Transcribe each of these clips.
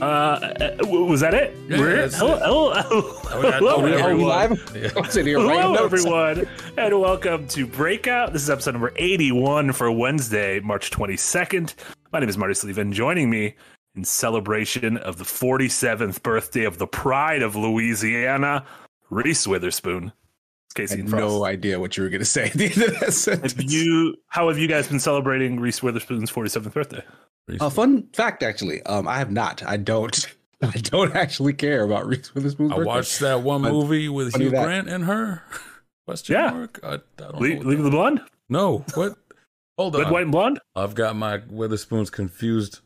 Uh, was that it? Yeah, We're- that's hello, hello, Oh, we got- hello, oh, everyone. are we live? Yeah. I'm sitting here writing Hello, everyone, and welcome to Breakout. This is episode number 81 for Wednesday, March 22nd. My name is Marty Sliva, and joining me in celebration of the 47th birthday of the pride of Louisiana, Reese Witherspoon. I Casey had no idea what you were going to say at the end of that Have you, how have you guys been celebrating Reese Witherspoon's 47th birthday? A fun fact, actually. Um, I have not. I don't. I don't actually care about Reese Witherspoon's I birthday. watched that one But movie with funny Hugh that. Grant and her. Question Yeah. mark? I, I don't Le- know. what League of that- the Blonde? no, what? Hold Red, on. White, and Blonde? I've got my Witherspoons confused.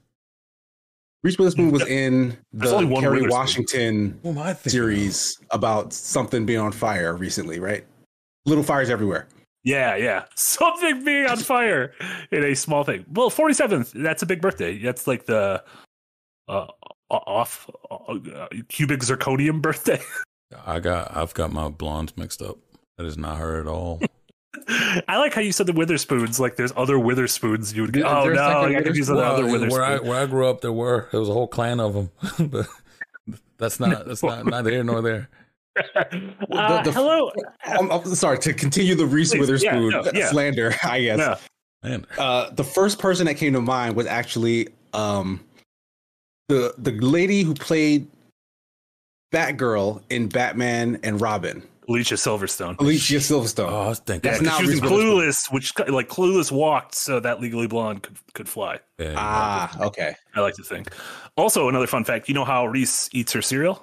Reese Witherspoon was in the only Kerry Washington Who am I thinking? series about something being on fire recently, right? Little fires everywhere. Yeah, yeah. Something being on fire in a small thing. Well, 47th, that's a big birthday. That's like the uh, off uh, cubic zirconium birthday. I got. I've got my blondes mixed up. That is not her at all. I like how you said the Witherspoons. Like there's other Witherspoons. You would get. Is oh no, second I could use Well, another where I Witherspoon. where I grew up, there were there was a whole clan of them, but that's not that's not neither here nor there. Uh, the- hello. I'm, I'm sorry to continue the Reese Please, yeah, Witherspoon no, yeah. slander. I guess. No. Man, Uh, the first person that came to mind was actually um, the the lady who played Batgirl in Batman and Robin, Alicia Silverstone. Alicia Silverstone. oh, I was thinking. Yeah, That's 'cause not she was in Clueless, which like Clueless walked so that Legally Blonde could, could fly. Yeah, ah, okay. I like to think. Also, another fun fact: you know how Reese eats her cereal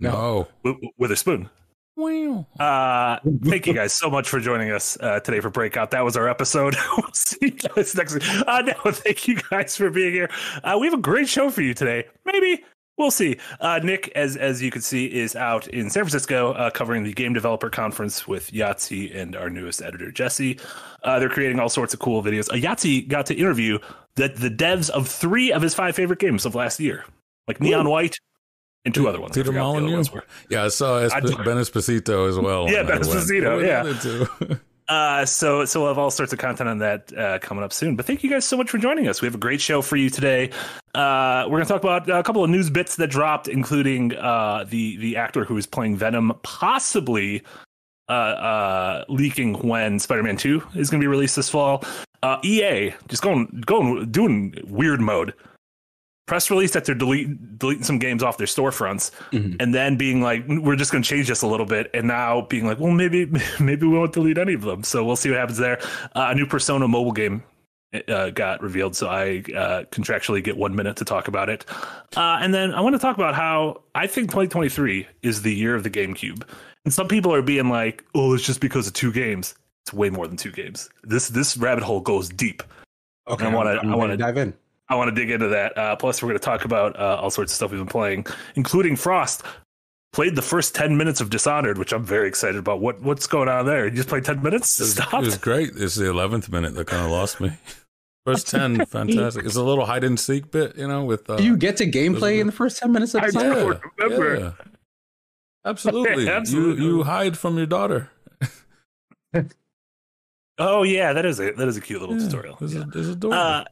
no. with, with a spoon. Wow. Uh, thank you guys so much for joining us uh, today for Breakout. That was our episode. we'll see you guys next week. Uh, no, thank you guys for being here. Uh, we have a great show for you today. Maybe we'll see. Uh, Nick, as as you can see, is out in San Francisco uh, covering the Game Developer Conference with Yahtzee and our newest editor Jesse. Uh, they're creating all sorts of cool videos. Uh, Yahtzee got to interview the the devs of three of his five favorite games of last year, like Neon White and two other ones. I Peter forgot what the other Molyneux? ones were. Yeah, I saw I Esp- don't- Ben Esposito as well. Yeah, and Ben Esposito, yeah. the other two?" Uh, so so we'll have all sorts of content on that uh, coming up soon. But thank you guys so much for joining us. We have a great show for you today. Uh, we're going to talk about a couple of news bits that dropped, including uh, the the actor who is playing Venom, possibly uh, uh, leaking when Spider-Man Two is going to be released this fall. Uh, EA just going going doing weird mode. Press release that they're delete, deleting some games off their storefronts, Mhm. and then being like, "We're just going to change this a little bit," and now being like, "Well, maybe maybe we won't delete any of them." So we'll see what happens there. Uh, a new Persona mobile game uh, got revealed, so I uh, contractually get one minute to talk about it. Uh, and then I want to talk about how I think 2023 is the year of the GameCube, and some people are being like, "Oh, it's just because of two games." It's way more than two games. This this rabbit hole goes deep. Okay. I wanna- I'm- I'm I wanna- to dive in. I want to dig into that. Uh, plus, we're going to talk about uh, all sorts of stuff we've been playing, including Frost. Played the first ten minutes of Dishonored, which I'm very excited about. What what's going on there? You just played ten minutes? It was, Stop. it was great. It's the eleventh minute that kind of lost me. First ten, fantastic. It's a little hide and seek bit, you know, with uh, Do you get to gameplay in the first ten minutes of I the don't remember. yeah. Absolutely. Absolutely. You you hide from your daughter. Oh yeah, that is a that is a cute little Yeah, tutorial. It's, Yeah. a, it's adorable. Uh,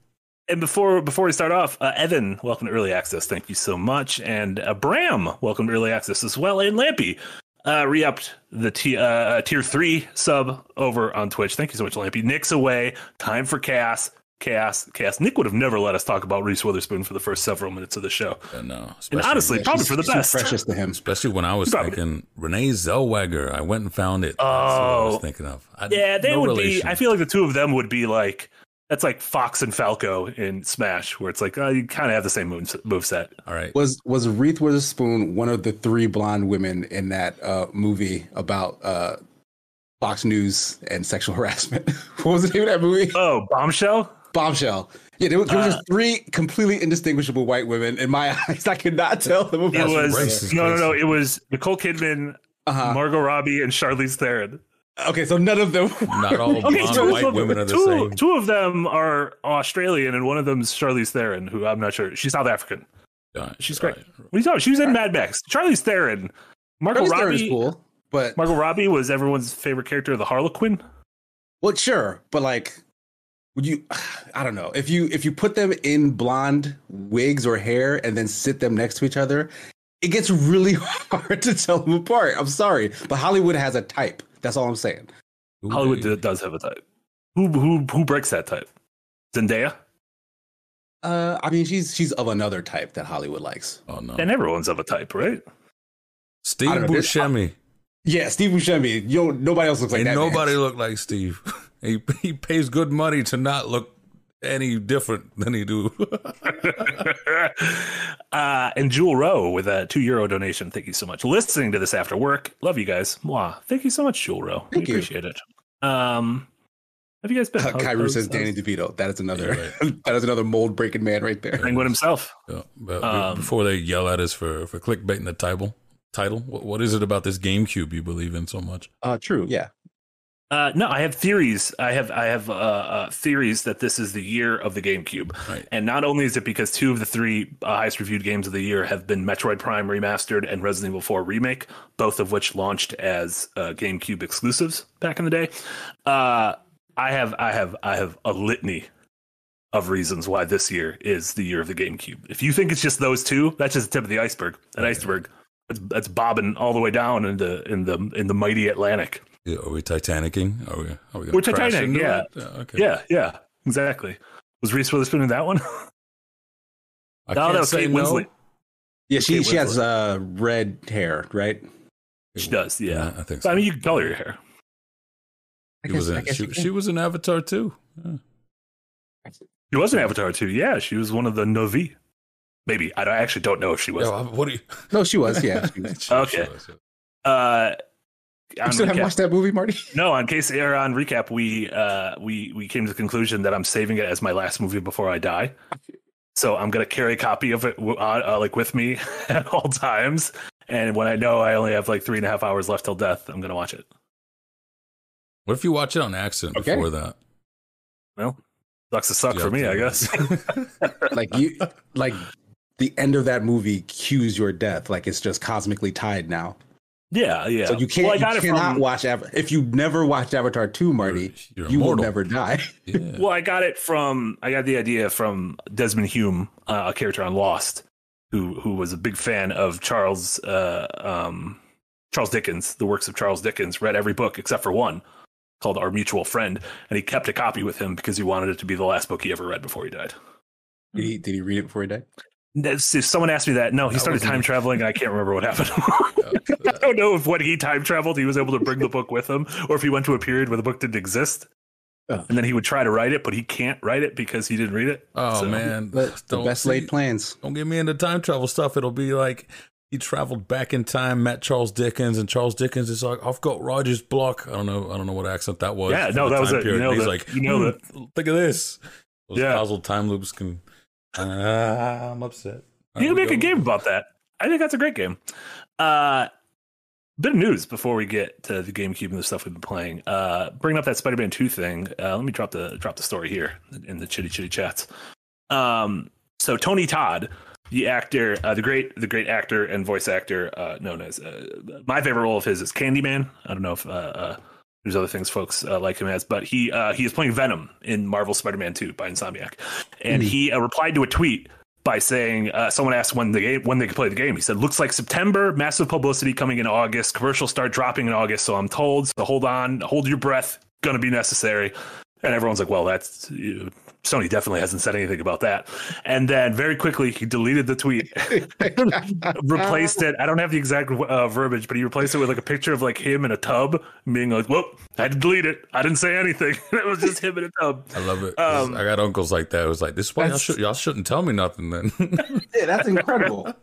and before before we start off, uh, Evan, welcome to Early Access. Thank you so much. And uh, Bram, welcome to Early Access as well. And Lampy, uh, re-upped the t- uh, tier three sub over on Twitch. Thank you so much, Lampy. Nick's away. Time for chaos. Chaos. Chaos. Nick would have never let us talk about Reese Witherspoon for the first several minutes of the show. Yeah, no, And honestly, Yeah, probably for the best. Precious to him. especially when I was Probably. thinking Renee Zellweger. I went and found it. That's what I was Oh. thinking of. I, Yeah, they no would relation. be. I feel like the two of them would be like that's like Fox and Falco in Smash, where it's like uh, you kind of have the same move, move set. All right. Was was Reese Witherspoon one of the three blonde women in that uh, movie about uh, Fox News and sexual harassment? what was the name of that movie? Oh, Bombshell. Bombshell. Yeah, there, was- there was Uh, just three completely indistinguishable white women in my eyes. I could not tell the movie. It was racist, no, no, no. It was Nicole Kidman, Uh-huh. Margot Robbie, and Charlize Theron. Okay, so none of them. Not all Okay, blonde so white so women are the two, same. Two of them are Australian, and one of them is Charlize Theron, who I'm not sure. She's South African. Yeah, She's right. great. What are you talking? About? She was in Mad Max. Charlize Theron. Margot Charlize Theron is cool, but Margot Robbie was everyone's favorite character of the Harlequin. well, sure, but like would you? I don't know if you if you put them in blonde wigs or hair and then sit them next to each other, it gets really hard to tell them apart. I'm sorry, but Hollywood has a type. That's all I'm saying. Who Hollywood they- d- does have a type. Who who who breaks that type? Zendaya, Uh, I mean, she's she's of another type that Hollywood likes. Oh no, and everyone's of a type, right? Steve I know, this- Buscemi. Yeah, Steve Buscemi. Yo, nobody else looks like Ain't that. man. nobody look like Steve. he he pays good money to not look any different than he do. uh, and Jewel Rowe with a two euro donation. Thank you so much. Listening to this after work. Love you guys. Mwah. Thank you so much, Jewel Rowe. Thank we you. appreciate it. Um, have you guys been? Uh, How- Kyrie how's- says how's Danny DeVito. That is another. Yeah, that is another mold breaking man right there. Penguin himself. Yeah, but Um, before they yell at us for for clickbaiting the title, title, what, what is it about this GameCube you believe in so much? Uh, true. Yeah. Uh, no, I have theories. I have I have uh, uh, theories that this is the year of the GameCube, Right. and not only is it because two of the three uh, highest reviewed games of the year have been Metroid Prime remastered and Resident Evil 4 remake, both of which launched as uh, GameCube exclusives back in the day. Uh, I have I have I have a litany of reasons why this year is the year of the GameCube. If you think it's just those two, that's just the tip of the iceberg. An Okay. iceberg that's, that's bobbing all the way down in the in the in the mighty Atlantic. Yeah, are we Titanicing? Are we? Are we gonna We're crash Titanic, into yeah. okay. Yeah, yeah, exactly. Was Reese Witherspoon in that one? I No, can't that was say Kate no. Winslet. Yeah. She Kate she has uh red hair, right? She does, yeah. I think So, so. I mean, you can color your hair. I she was guess- I in, she, she was in Avatar too. Yeah. She was an Avatar too. Yeah, she was one of the Na'vi. Maybe I, don't, I actually don't know if she was. Yeah, what do you? No, she was. Yeah. She was. She- Okay. she was, yeah. Uh, You on still haven't watched that movie, Marty? no, on case or on recap, we uh we we came to the conclusion that I'm saving it as my last movie before I die. So I'm gonna carry a copy of it uh, uh, like with me at all times. And when I know I only have like three and a half hours left till death, I'm gonna watch it. What if you watch it on accident Okay. before that? Well, sucks to suck Yeah, for me, I guess. Like you, like the end of that movie cues your death. Like it's just cosmically tied now. Yeah, yeah. So you can't. Well, I got you it cannot from. watch Avatar. If you never watched Avatar two, Marty, You're you will immortal. never die. Yeah. Well, I got it from I got the idea from Desmond Hume, uh, a character on Lost, who who was a big fan of Charles uh, um, Charles Dickens, the works of Charles Dickens. Read every book except for one called Our Mutual Friend, and he kept a copy with him because he wanted it to be the last book he ever read before he died. Did he? Did he read it before he died? That's- if someone asked me that, no, he That started time traveling, and I can't remember what happened. I don't know if when he time traveled, he was able to bring the book with him, or if he went to a period where the book didn't exist. Oh. And then he would try to write it, but he can't write it because he didn't read it. Oh So- man, But the best see- laid plans. Don't get me into time travel stuff. It'll be like he traveled back in time, met Charles Dickens, and Charles Dickens is like, "I've got Roger's block." I don't know. I don't know what accent that was. Yeah, no, that was time it. You period. nailed He's it. like, You nailed "Hmm, Think of this. Those Yeah. causal time loops can. Ah, I'm upset. You can make a game about that. I think that's a great game. Uh, bit of news before we get to the GameCube and the stuff we've been playing. Uh, bringing up that Spider-Man Two thing. Uh, let me drop the drop the story here in the chitty chitty chats. Um, so Tony Todd, the actor, uh, the great the great actor and voice actor uh, known as uh, my favorite role of his is Candyman. I don't know if uh, uh, there's other things folks uh, like him as, but he uh, he is playing Venom in Marvel Spider-Man Two by Insomniac, and Mhm. he uh, replied to a tweet by saying uh, someone asked when the game when they could play the game. He said, "Looks like September. Massive publicity coming in August. Commercials start dropping in August. So I'm told. So hold on, hold your breath. Going to be necessary." And everyone's like, "Well, that's Sony definitely hasn't said anything about that." And then very quickly he deleted the tweet, replaced it. I don't have the exact uh, verbiage, but he replaced it with like a picture of like him in a tub, being like, "Whoop, I had to delete it. I didn't say anything. it was just him in a tub." I love it. Um, I got uncles like that. It was like, this is why y'all, should, y'all shouldn't tell me nothing then. Yeah, that's incredible.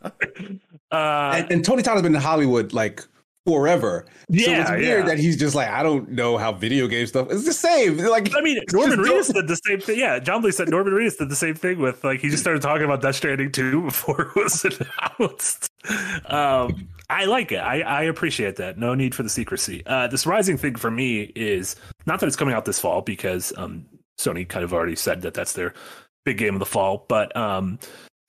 Uh, and, and Tony Todd has been in Hollywood like forever. so Yeah, it's weird yeah. that he's just like, I don't know how video game stuff. is the same. Like, I mean, Norman Reedus did the same thing. Yeah, John Lee said Norman Reedus did the same thing with like he just started talking about Death Stranding 2 before it was announced. Um, I like it. I, I appreciate that. No need for the secrecy. Uh, this Rising thing for me is not that it's coming out this fall because um, Sony kind of already said that that's their big game of the fall, but um,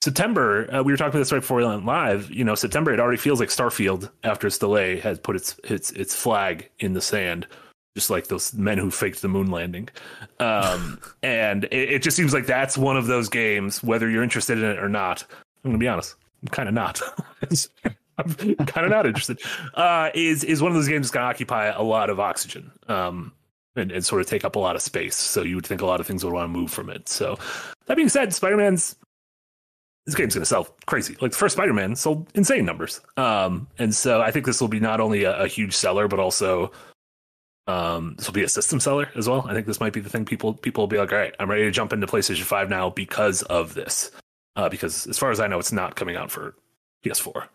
September, uh, we were talking about this right before we went live. You know, September, it already feels like Starfield after its delay has put its its its flag in the sand just like those men who faked the moon landing. Um, and it, it just seems like that's one of those games, whether you're interested in it or not. I'm gonna be honest, I'm kind of not. I'm kind of not interested. Uh, is is one of those games that's gonna occupy a lot of oxygen. Um, and, and sort of take up a lot of space. So you would think a lot of things would want to move from it. So that being said, Spider Man's this game's going to sell crazy. Like the first Spider Man sold insane numbers. Um, and so I think this will be not only a, a huge seller, but also um, this will be a system seller as well. I think this might be the thing people people will be like, all right, I'm ready to jump into PlayStation Five now because of this. Uh, because as far as I know, it's not coming out for PS4.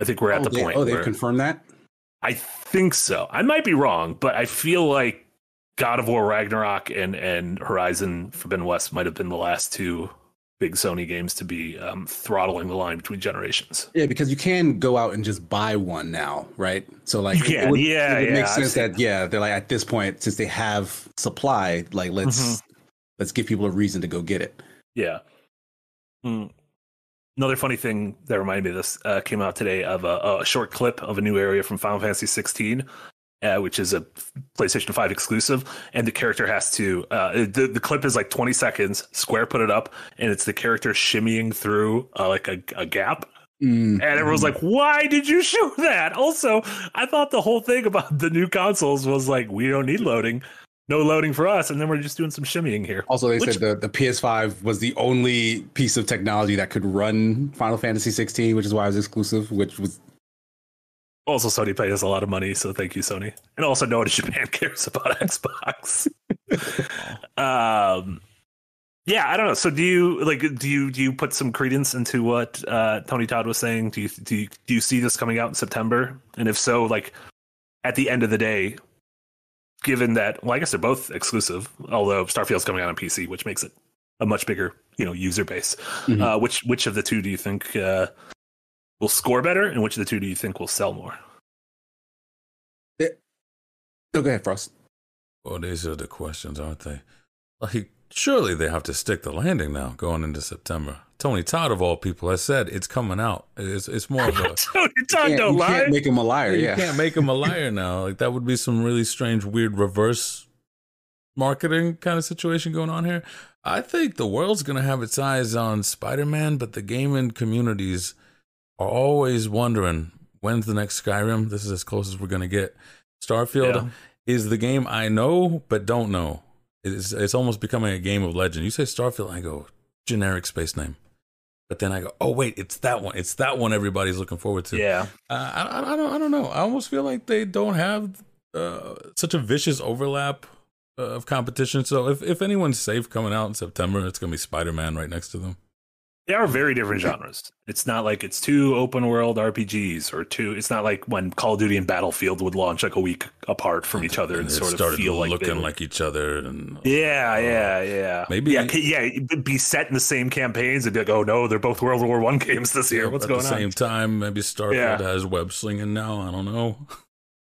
I think we're at oh, the they, point. Oh, they've confirmed that. I think so. I might be wrong, but I feel like God of War Ragnarok and and Horizon Forbidden West might have been the last two big Sony games to be um, throttling the line between generations. Yeah, because you can go out and just buy one now, right? So like, You can, it would, yeah, it would yeah, make sense seen that yeah, they're like at this point since they have supply, like let's Mm-hmm. let's give people a reason to go get it. Yeah. Mm. Another funny thing that reminded me of this uh, came out today of a, a short clip of a new area from Final Fantasy 16, uh, which is a PlayStation 5 exclusive. And the character has to, uh, the, the clip is like 20 seconds. Square put it up, and it's the character shimmying through uh, like a, a gap. Mm. And everyone's like, why did you show that? Also, I thought the whole thing about the new consoles was like, we don't need loading. No loading for us. And then we're just doing some shimmying here. Also, they Which- said the, the PS5 was the only piece of technology that could run Final Fantasy 16, which is why it was exclusive. Which was Also, Sony pays us a lot of money, so thank you, Sony. And also, no one in Japan cares about Xbox. um, yeah, I don't know. So, do you like? Do you do you put some credence into what uh, Tony Todd was saying? Do you do you, do you see this coming out in September? And if so, like at the end of the day, given that, well, I guess they're both exclusive. Although Starfield's coming out on PC, which makes it a much bigger, you know, user base. Mhm. Uh, which which of the two do you think uh, will score better, and which of the two do you think will sell more? oh, go ahead, Frost. Well, these are the questions, aren't they? Like, surely they have to stick the landing now, going into September. Tony Todd, of all people, has said it's coming out. It's it's more of a Tony Todd can't, don't you lie. can't make him a liar. you Yeah, can't make him a liar now. Like that would be some really strange, weird reverse marketing kind of situation going on here. I think the world's gonna have its eyes on Spider-Man, but the gaming communities are always wondering when's the next Skyrim. This is as close as we're gonna get. Starfield Yeah. is the game I know but don't know. It's it's almost becoming a game of legend. You say Starfield, I go generic space name. But then I go, oh wait, it's that one. It's that one everybody's looking forward to. Yeah, Uh, I, I, I don't I don't know. I almost feel like they don't have uh, such a vicious overlap uh, of competition. So if if anyone's safe coming out in September, it's gonna be Spider Man right next to them. They are very different genres. It's not like it's two open world RPGs or two. It's not like when Call of Duty and Battlefield would launch like a week apart from each other and, And sort of started feel like looking like each other, and Yeah, uh, yeah, yeah. Maybe- yeah, yeah. Be set in the same campaigns and be like, oh no, they're both World War One games this year. What's at going the on? same time, maybe Starfield Yeah. has web slinging now. I don't know.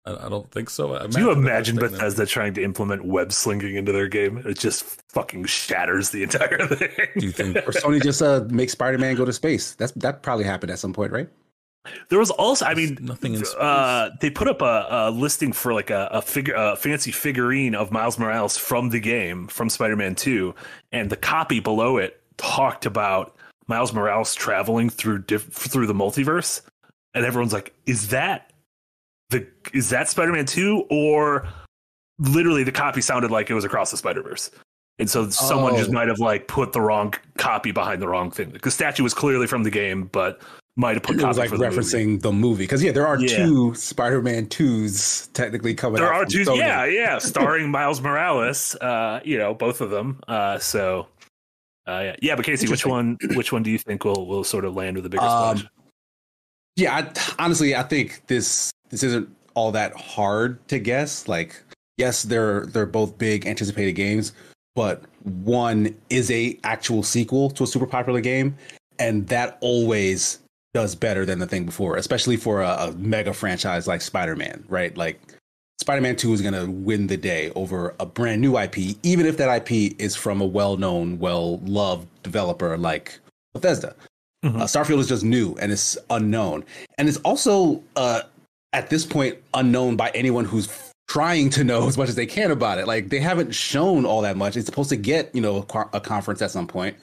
I, I don't think so. I Do you they're imagine taking that- Bethesda trying to implement web slinging into their game? It just fucking shatters the entire thing. Do you think? or Sony just uh, make Spider-Man go to space. That's that probably happened at some point, right? There was also, I mean, nothing in space. uh, they put up a, a listing for like a, a figure, a fancy figurine of Miles Morales from the game, from Spider-Man Two, and the copy below it talked about Miles Morales traveling through diff- through the multiverse, and everyone's like, "Is that the is that Spider-Man Two or literally the copy sounded like it was across the Spider-Verse?" And so someone just Oh. might have like put the wrong copy behind the wrong thing. The statue was clearly from the game, but might have put It was like for the movie. referencing the movie because yeah, there are Yeah. two Spider-Man twos technically coming. There out are two, Sony. yeah, yeah, starring Miles Morales. Uh, you know, both of them. Uh, so, uh, yeah, yeah. But Casey, which one? Which one do you think will will sort of land with the bigger Um? Yeah, I, honestly, I think this this isn't all that hard to guess. Like, yes, they're they're both big anticipated games, but one is a actual sequel to a super popular game, and that always does better than the thing before, especially for a, a mega franchise like Spider-Man, right? Like, Spider-Man Two is gonna win the day over a brand new IP, even if that IP is from a well-known, well-loved developer like Bethesda. Mhm. Uh, Starfield is just new and it's unknown, and it's also uh, at this point unknown by anyone who's trying to know as much as they can about it. Like they haven't shown all that much. It's supposed to get you know a, a conference at some point,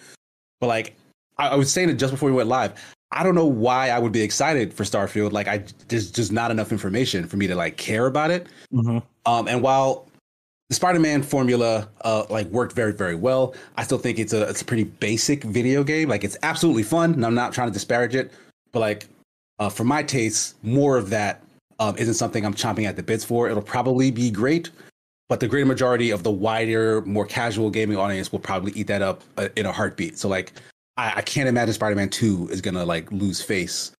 but like I, I was saying it just before we went live. I don't know why I would be excited for Starfield. Like I there's just not enough information for me to like care about it. Mhm. Um, and while the Spider-Man formula uh, like worked very very well, I still think it's a it's a pretty basic video game. Like it's absolutely fun, and I'm not trying to disparage it, but like uh, for my tastes, more of that um, isn't something I'm chomping at the bits for. It'll probably be great, but the greater majority of the wider, more casual gaming audience will probably eat that up uh, in a heartbeat. So like, I, I can't imagine Spider-Man Two is gonna like lose face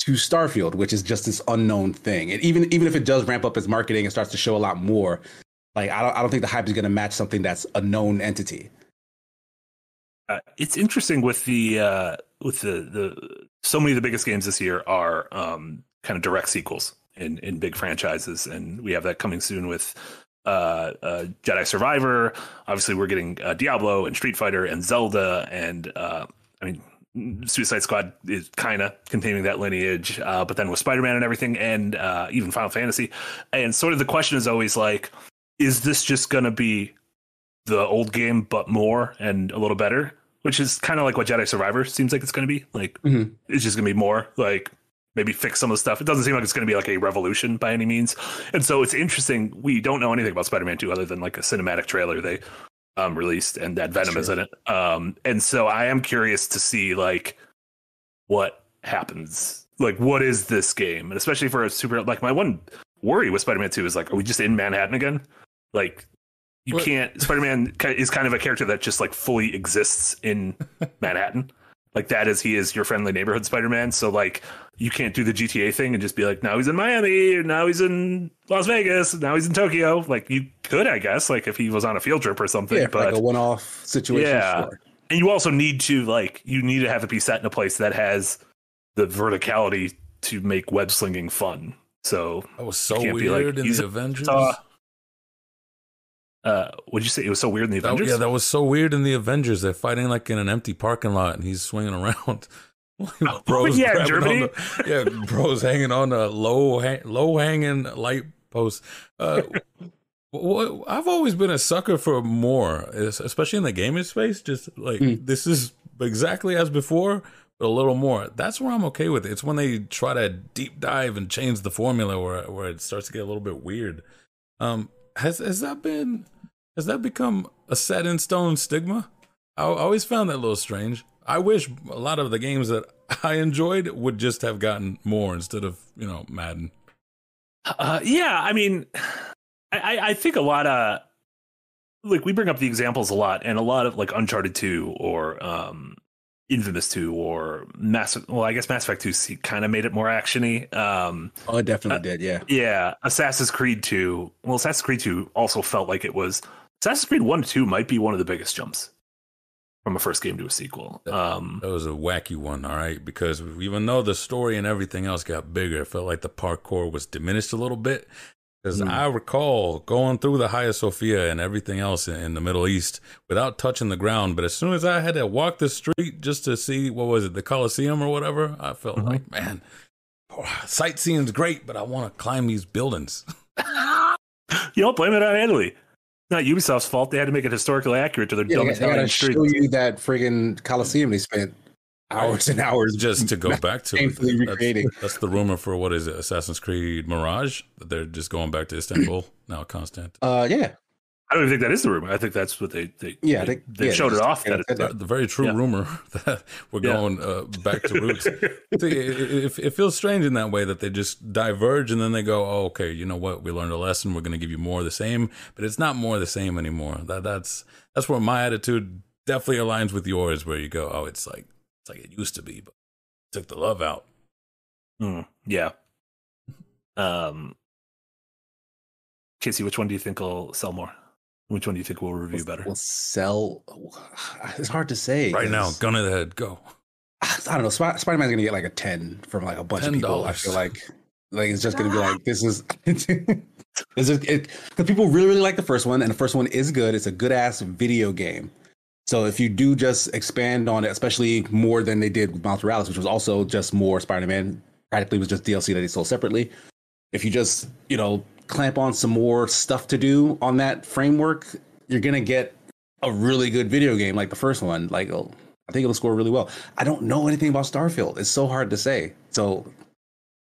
to Starfield, which is just this unknown thing. And even even if it does ramp up its marketing and starts to show a lot more, like I don't I don't think the hype is gonna match something that's a known entity. Uh, it's interesting with the uh, with the the so many of the biggest games this year are um, kind of direct sequels in in big franchises, and we have that coming soon with uh, uh, Jedi Survivor. Obviously, we're getting uh, Diablo and Street Fighter and Zelda, and uh, I mean, Suicide Squad is kind of continuing that lineage, uh, but then with Spider Man and everything, and uh, even Final Fantasy, and sort of the question is always like, is this just going to be the old game but more and a little better? Which is kind of like what Jedi Survivor seems like it's going to be. Like Mhm. it's just going to be more like maybe fix some of the stuff. It doesn't seem like it's going to be like a revolution by any means. And so it's interesting. We don't know anything about Spider-Man 2 other than like a cinematic trailer they um, released and that Venom is in it. Um, and so I am curious to see like what happens. Like what is this game? And especially for a super like my one worry with Spider-Man 2 is like are we just in Manhattan again? Like you What- can't Spider-Man is kind of a character that just like fully exists in Manhattan. Like that is he is your friendly neighborhood Spider-Man. So like you can't do the GTA thing and just be like, now he's in Miami, and now he's in Las Vegas, now he's in Tokyo. Like you could, I guess, like if he was on a field trip or something. Yeah, but like a one-off situation. Yeah. Sure. and you also need to like you need to have it be set in a place that has the verticality to make web slinging fun. So That was so can't like, weird in the a- Avengers. Uh, what'd you say? It was so weird in the That- Avengers? yeah, that was so weird in the Avengers. They're fighting like in an empty parking lot, and he's swinging around. bros yeah, grabbing Germany. the- yeah, bros hanging on a low ha- low hanging light post. Uh, what, I've always been a sucker for more, especially in the gaming space. Just like Mm. this is exactly as before, but a little more. That's where I'm okay with it. It's when they try to deep dive and change the formula where where it starts to get a little bit weird. Um, has has that been has that become a set in stone stigma? I always found that a little strange. I wish a lot of the games that I enjoyed would just have gotten more instead of you know Madden. Uh, yeah, I mean, I, I- I think a lot of like we bring up the examples a lot, and a lot of like Uncharted Two or um, Infamous Two or Mass. Well, I guess Mass Effect Two kind of made it more actiony. Um, Oh, it definitely Uh, did. Yeah. yeah, Assassin's Creed Two. Well, Assassin's Creed Two also felt like it was Assassin's Creed One to Two might be one of the biggest jumps from a first game to a sequel. Um, That was a wacky one, all right, because even though the story and everything else got bigger, it felt like the parkour was diminished a little bit. Because Mm. I recall going through the Hagia Sophia and everything else in, in the Middle East without touching the ground. But as soon as I had to walk the street just to see what was it, the Colosseum or whatever, I felt Mhm. like, man, sightseeing's great, but I want to climb these buildings. you don't blame it on Italy. Not Ubisoft's fault. They had to make it historically accurate to their Yeah, dumb they, got- they Italian gotta streets. show you that friggin' Coliseum they spent hours and hours Just to go back to painfully That's- recreating. That's the rumor for what is it, Assassin's Creed Mirage? That they're just going back to Istanbul now, Constant. Uh, yeah, I don't even think that is the rumor. I think that's what they they Yeah, they, they- they yeah, showed it off. kinda That said it's, The, the very true Yeah. rumor that we're Yeah. going uh, back to roots. See, it, it, it feels strange in that way that they just diverge and then they go, "Oh, okay, you know what? We learned a lesson. We're going to give you more of the same." But it's not more of the same anymore. That that's that's where my attitude definitely aligns with yours. Where you go, "Oh, it's like it's like it used to be, but took the love out." Hmm, yeah. Um, Casey, which one do you think will sell more? Which one do you think will review better? will sell. It's hard to say. Right now, gun to the head, go. I don't know. Sp- Spider Man's gonna get like a ten from like a bunch of people. I feel like like it's just gonna be like this is. this is it because people really really like the first one and the first one is good. It's a good ass video game. So if you do just expand on it, especially more than they did with Miles Morales, which was also just more Spider Man, practically was just DLC that they sold separately. If you just you know clamp on some more stuff to do on that framework, you're gonna get a really good video game like the first one. Like, oh, I think it'll score really well. I don't know anything about Starfield. It's so hard to say. So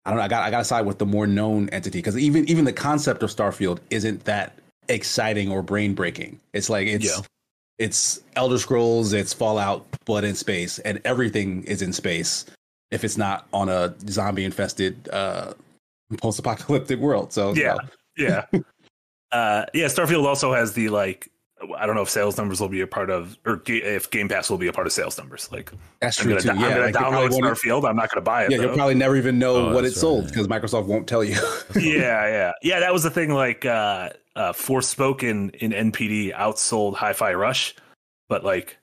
I don't know. I got I got to side with the more known entity because even even the concept of Starfield isn't that exciting or brain breaking. It's like it's Yeah. It's Elder Scrolls, it's Fallout, but in space, and everything is in space. If it's not on a zombie infested uh, post apocalyptic world, so you Yeah. know, yeah. uh, yeah. Starfield also has the like. I don't know if sales numbers will be a part of, or if Game Pass will be a part of sales numbers. Like, that's I'm true gonna, too. I'm Yeah, gonna like, you download probably won't- Starfield. I'm not gonna buy it. yeah, though. you'll probably never even know Oh, what that's it sold because Microsoft won't tell you. yeah, yeah, yeah. That was the thing. Like, uh, uh, Forspoken in NPD outsold Hi-Fi Rush, but like,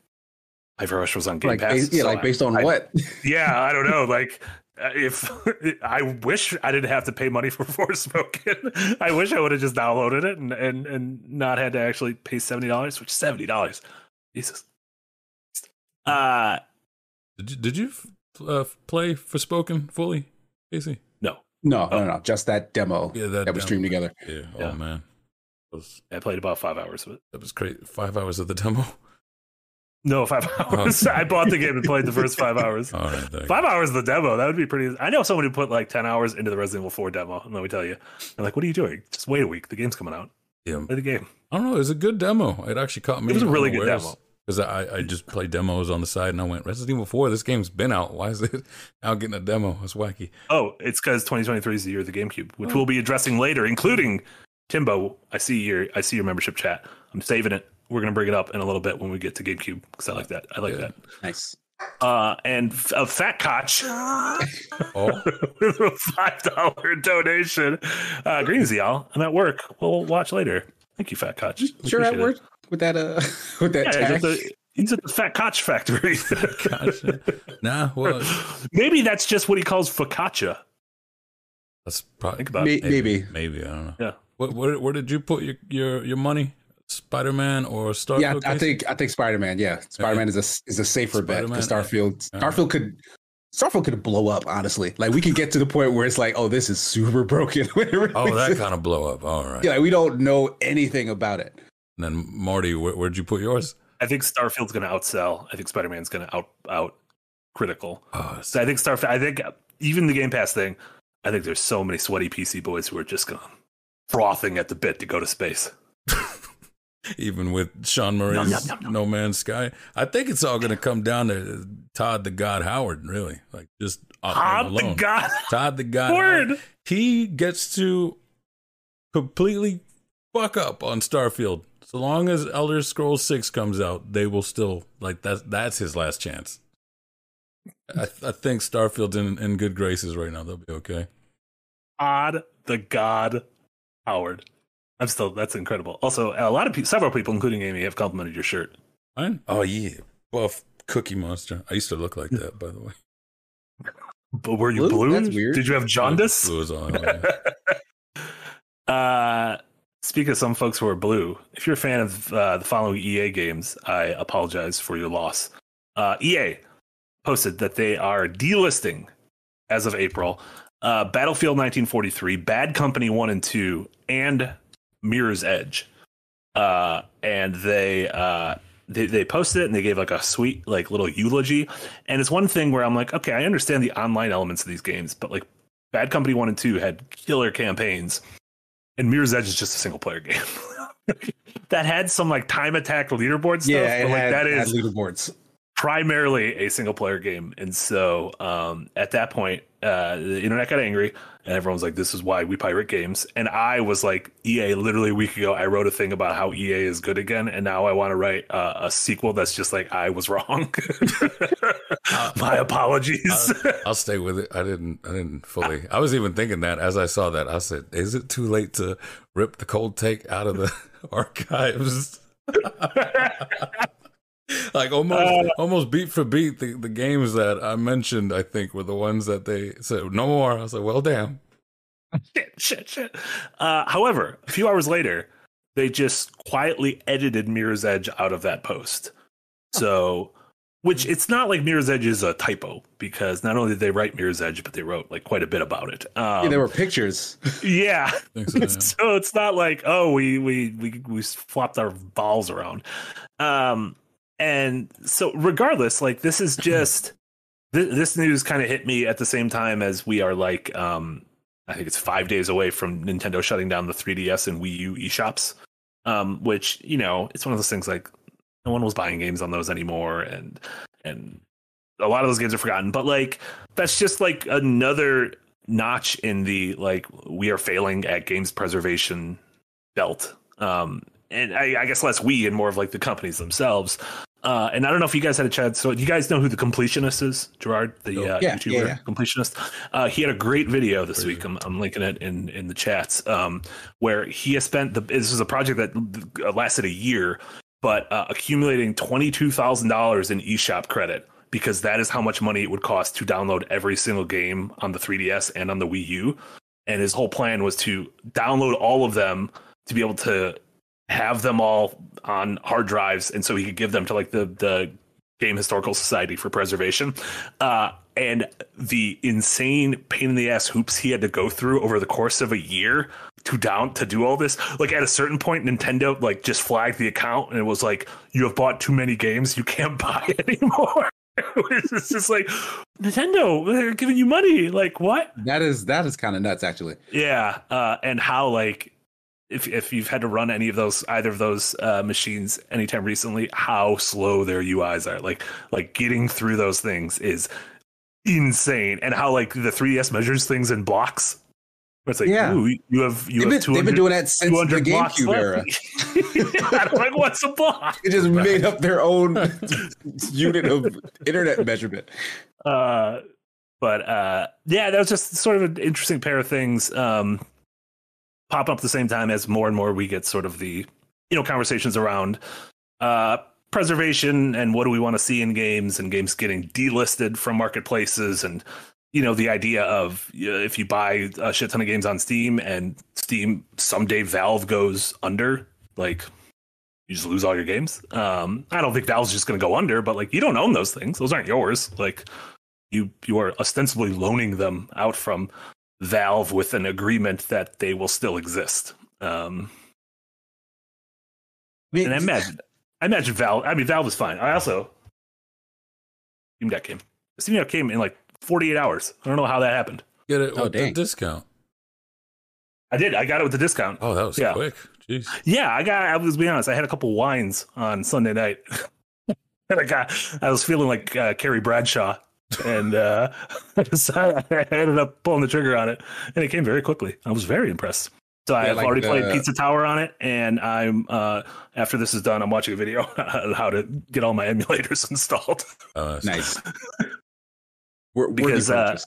Hi-Fi Rush was on Game like, Pass. bas- yeah, so like based on I- what? yeah, I don't know. Like, if I wish I didn't have to pay money for Forspoken, I wish I would have just downloaded it and and and not had to actually pay seventy dollars, which seventy dollars, Jesus. Uh Did you, did you uh, play Forspoken fully, Casey? no, No, no, no, just that demo Yeah, that, we demo. streamed together. Yeah. Yeah. Oh man, was I played about five hours of it. that was great. Five hours of the demo. No, five oh. hours. I bought the game and played the first five hours. All right. there you Five hours of the demo. That would be pretty. I know someone who put like ten hours into the Resident Evil Four demo. And let me tell you, they're like, "What are you doing? Just wait a week. The game's coming out. Yeah. Play the game." I don't know. It was a good demo. It actually caught me. It was a really good demo. Because I, I just play demos on the side and I went, Resident Evil 4, this game's been out. Why is it now getting a demo? It's wacky. Oh, it's because 2023 is the year of the GameCube, which oh. we'll be addressing later, including Timbo. I see your I see your membership chat. I'm saving it. We're gonna bring it up in a little bit when we get to GameCube because I like that. I like Yeah. Nice. Uh, and f- a fat cotch Oh, with a five dollar donation. Uh, greetings, y'all. I'm at work. We'll watch later. Thank you, fat cotch. Sure, at Appreciate it. work with that uh with that Yeah, he's, tag. at the, he's at the fat cotch factory. gotcha. nah, well, Maybe that's just what he calls focaccia. that's probably. Think about May- it. maybe. Maybe. I don't know. Yeah. What, where, where did you put your, your, your money? Spider Man or Starfield? Yeah, I Casey? think I think Spider Man. Yeah, Spider Man is a is a safer bet because Spider-Man, Starfield yeah. Uh-huh. Starfield could Starfield could blow up. Honestly, like we could get to the point where it's like, oh, this is super broken. Oh, that kind of blow up. All right. yeah, like, we don't know anything about it. And then, Marty, where, where'd you put yours? I think Starfield's going to outsell. I think Spider Man's going to out out critical. Oh, So I think Starfield. I think even the Game Pass thing. I think there's so many sweaty PC boys who are just gonna frothing at the bit to go to space. even with Sean Murray's Nom, nom, nom, nom. No Man's Sky. I think it's all going to come down to Todd the God Howard, really. Like just him Ah, the. God Todd the God word. Howard. He gets to completely fuck up on Starfield. So long as Elder Scrolls 6 comes out, they will still like that's that's his last chance. I, I think Starfield's in, in good graces right now. They'll be okay. Odd the God Howard. I'm still. That's incredible. Also, a lot of people, several people, including Amy, have complimented your shirt. Fine. Oh yeah, buff Cookie Monster. I used to look like that, by the way. But were you Blue? blue? That's weird. Did you have jaundice? Blue is on. yeah. uh, speak of some folks who are blue. If you're a fan of uh, the following EA games, I apologize for your loss. Uh, EA posted that they are delisting as of April uh, Battlefield 1943, Bad Company 1 and 2, and Mirror's Edge. Uh, and they, uh, they they posted it and they gave like a sweet like little eulogy. And it's one thing where I'm like, okay, I understand the online elements of these games, but like Bad Company 1 and 2 had killer campaigns and Mirror's Edge is just a single player game. that had some like time attack leaderboard stuff, yeah, it but like had, that had leaderboards. Primarily a single player game. And so um, at that point, uh, the internet got angry and everyone was like, this is why we pirate games. And I was like, EA, literally a week ago, I wrote a thing about how EA is good again. And now I want to write uh, a sequel that's just like, I was wrong. My apologies. I'll stay with it. I didn't. I didn't fully. I was even thinking that as I saw that. I said, "Is it too late to rip the cold take out of the archives?" like almost, almost beat for beat, the, the games that I mentioned, I think, were the ones that they said no more. I was like, "Well, damn." shit, shit, shit. Uh, however, a few hours later, they just quietly edited Mirror's Edge out of that post. So which it's not like Mirror's Edge is a typo because not only did they write Mirror's Edge, but they wrote like quite a bit about it. Um, Yeah, there were pictures. yeah. So, yeah. so it's not like oh we we we we flopped our balls around um and so regardless like this is just th- this news kind of hit me at the same time as we are like um i think it's five days away from nintendo shutting down the 3ds and wii u eShops. Um which you know it's one of those things like no one was buying games on those anymore and and a lot of those games are forgotten. But like that's just like another notch in the like we are failing at games preservation belt. Um and I, I guess less we and more of like the companies themselves uh and i don't know if you guys had a chance so you guys know who the completionist is Jirard the uh, Yeah, youtuber yeah, yeah. completionist uh he had a great video this week I'm, I'm linking it in in the chats um where he has spent the this is a project that uh, lasted a year but uh, accumulating $22000 in eShop credit because that is how much money it would cost to download every single game on the 3DS and on the Wii U. And his whole plan was to download all of them to be able to have them all on hard drives, and so he could give them to like the the Game Historical Society for preservation. Uh, and the insane pain in the ass hoops he had to go through over the course of a year to down to do all this. Like at a certain point, Nintendo like just flagged the account and it was like, "You have bought too many games. You can't buy anymore." it's just like Nintendo, they're giving you money. Like what? That is that is kind of nuts, actually. Yeah, uh, and how like if if you've had to run any of those either of those uh, machines anytime recently, how slow their UIs are. Like like getting through those things is insane, and how like the 3ds measures things in blocks. It's like, Yeah. ooh, you have you They've have been, they've been doing that since the GameCube era. Like, what's a block? They just made up their own unit of internet measurement. uh but uh yeah that was just sort of an interesting pair of things um pop up the same time as more and more we get sort of the you know conversations around uh preservation and what do we want to see in games and games getting delisted from marketplaces and you know the idea of uh, if you buy a shit ton of games on steam and steam someday valve goes under like you just lose all your games. Um i don't think valve's just going to go under but like you don't own those things. Those aren't yours. Like you you are ostensibly loaning them out from Valve with an agreement that they will still exist. Um, I mean, and I imagine, I imagine Valve. I mean, Valve is fine. I also Steam Deck came. Steam Deck came in like 48 hours. I don't know how that happened. Get it Oh, with the dang. discount. I did. I got it with the discount. Oh, that was Yeah. quick. Jeez. Yeah, I got. I was being honest. I had a couple wines on Sunday night, and I got. I was feeling like uh, Carrie Bradshaw, and uh, I, decided, I ended up pulling the trigger on it, and it came very quickly. I was very impressed. So Yeah, I've like already played Pizza Tower on it, and I'm uh, after this is done, I'm watching a video on how to get all my emulators installed. That's nice. Where, where'd you Because, uh,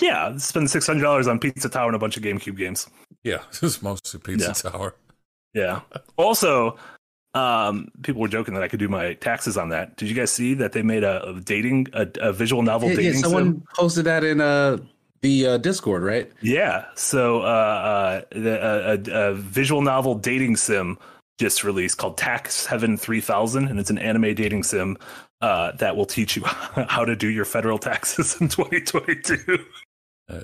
yeah, spend six hundred dollars on Pizza Tower and a bunch of GameCube games. Yeah, this is mostly Pizza Tower. Yeah. Also, um, people were joking that I could do my taxes on that. Did you guys see that they made a, a dating, a, a visual novel yeah, yeah, dating someone sim? posted that in uh, the uh, Discord, right? Yeah. So, uh, uh, the, uh, a, a visual novel dating sim just released called Tax Heaven 3000, and it's an anime dating sim uh, that will teach you how to do your federal taxes in 2022 Uh,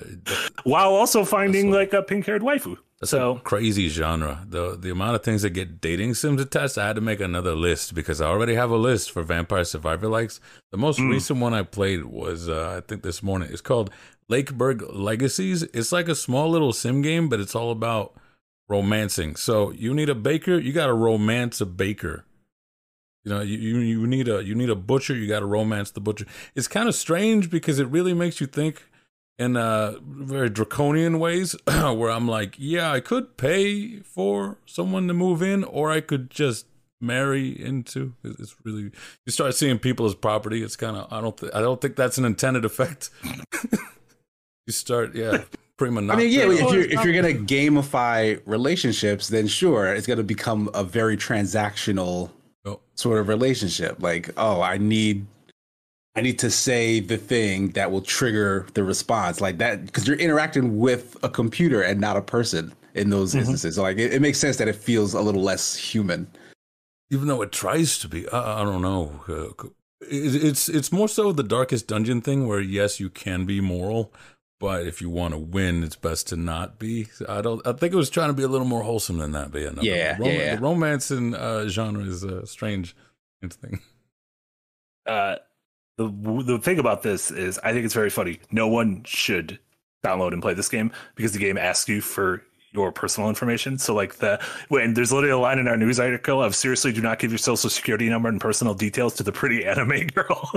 while also finding like a pink haired waifu. That's So- a crazy genre. The the amount of things that get dating sims attached, I had to make another list because I already have a list for Vampire Survivor likes. The most Mm. recent one I played was uh, I think this morning. It's called Lakeburg Legacies. It's like a small little sim game, but it's all about romancing. So you need a baker, you got to romance a baker. You know, you, you you need a you need a butcher, you got to romance the butcher. It's kind of strange because it really makes you think in uh very draconian ways where I'm like, yeah, I could pay for someone to move in or I could just marry into It's- it's really you start seeing people as property. It's kind of I don't th- I don't think that's an intended effect. you start yeah, prima I mean, yeah, if you're if you're gonna gamify relationships, then sure, it's gonna become a very transactional Oh. sort of relationship. Like, oh, I need I need to say the thing that will trigger the response, like that, because you're interacting with a computer and not a person in those Mhm. instances. So, like, it, it makes sense that it feels a little less human. even though it tries to be I, I don't know uh, It- It's it's more so the darkest dungeon thing where yes, you can be moral, but if you want to win, it's best to not be. I don't. I think it was trying to be a little more wholesome than that. But yeah, no, the Yeah, rom- yeah. The romance and uh, genre is a strange thing. uh, the the thing about this is I think it's very funny. No one should download and play this game because the game asks you for your personal information. So like the when there's literally a line in our news article of seriously do not give your social security number and personal details to the pretty anime girl.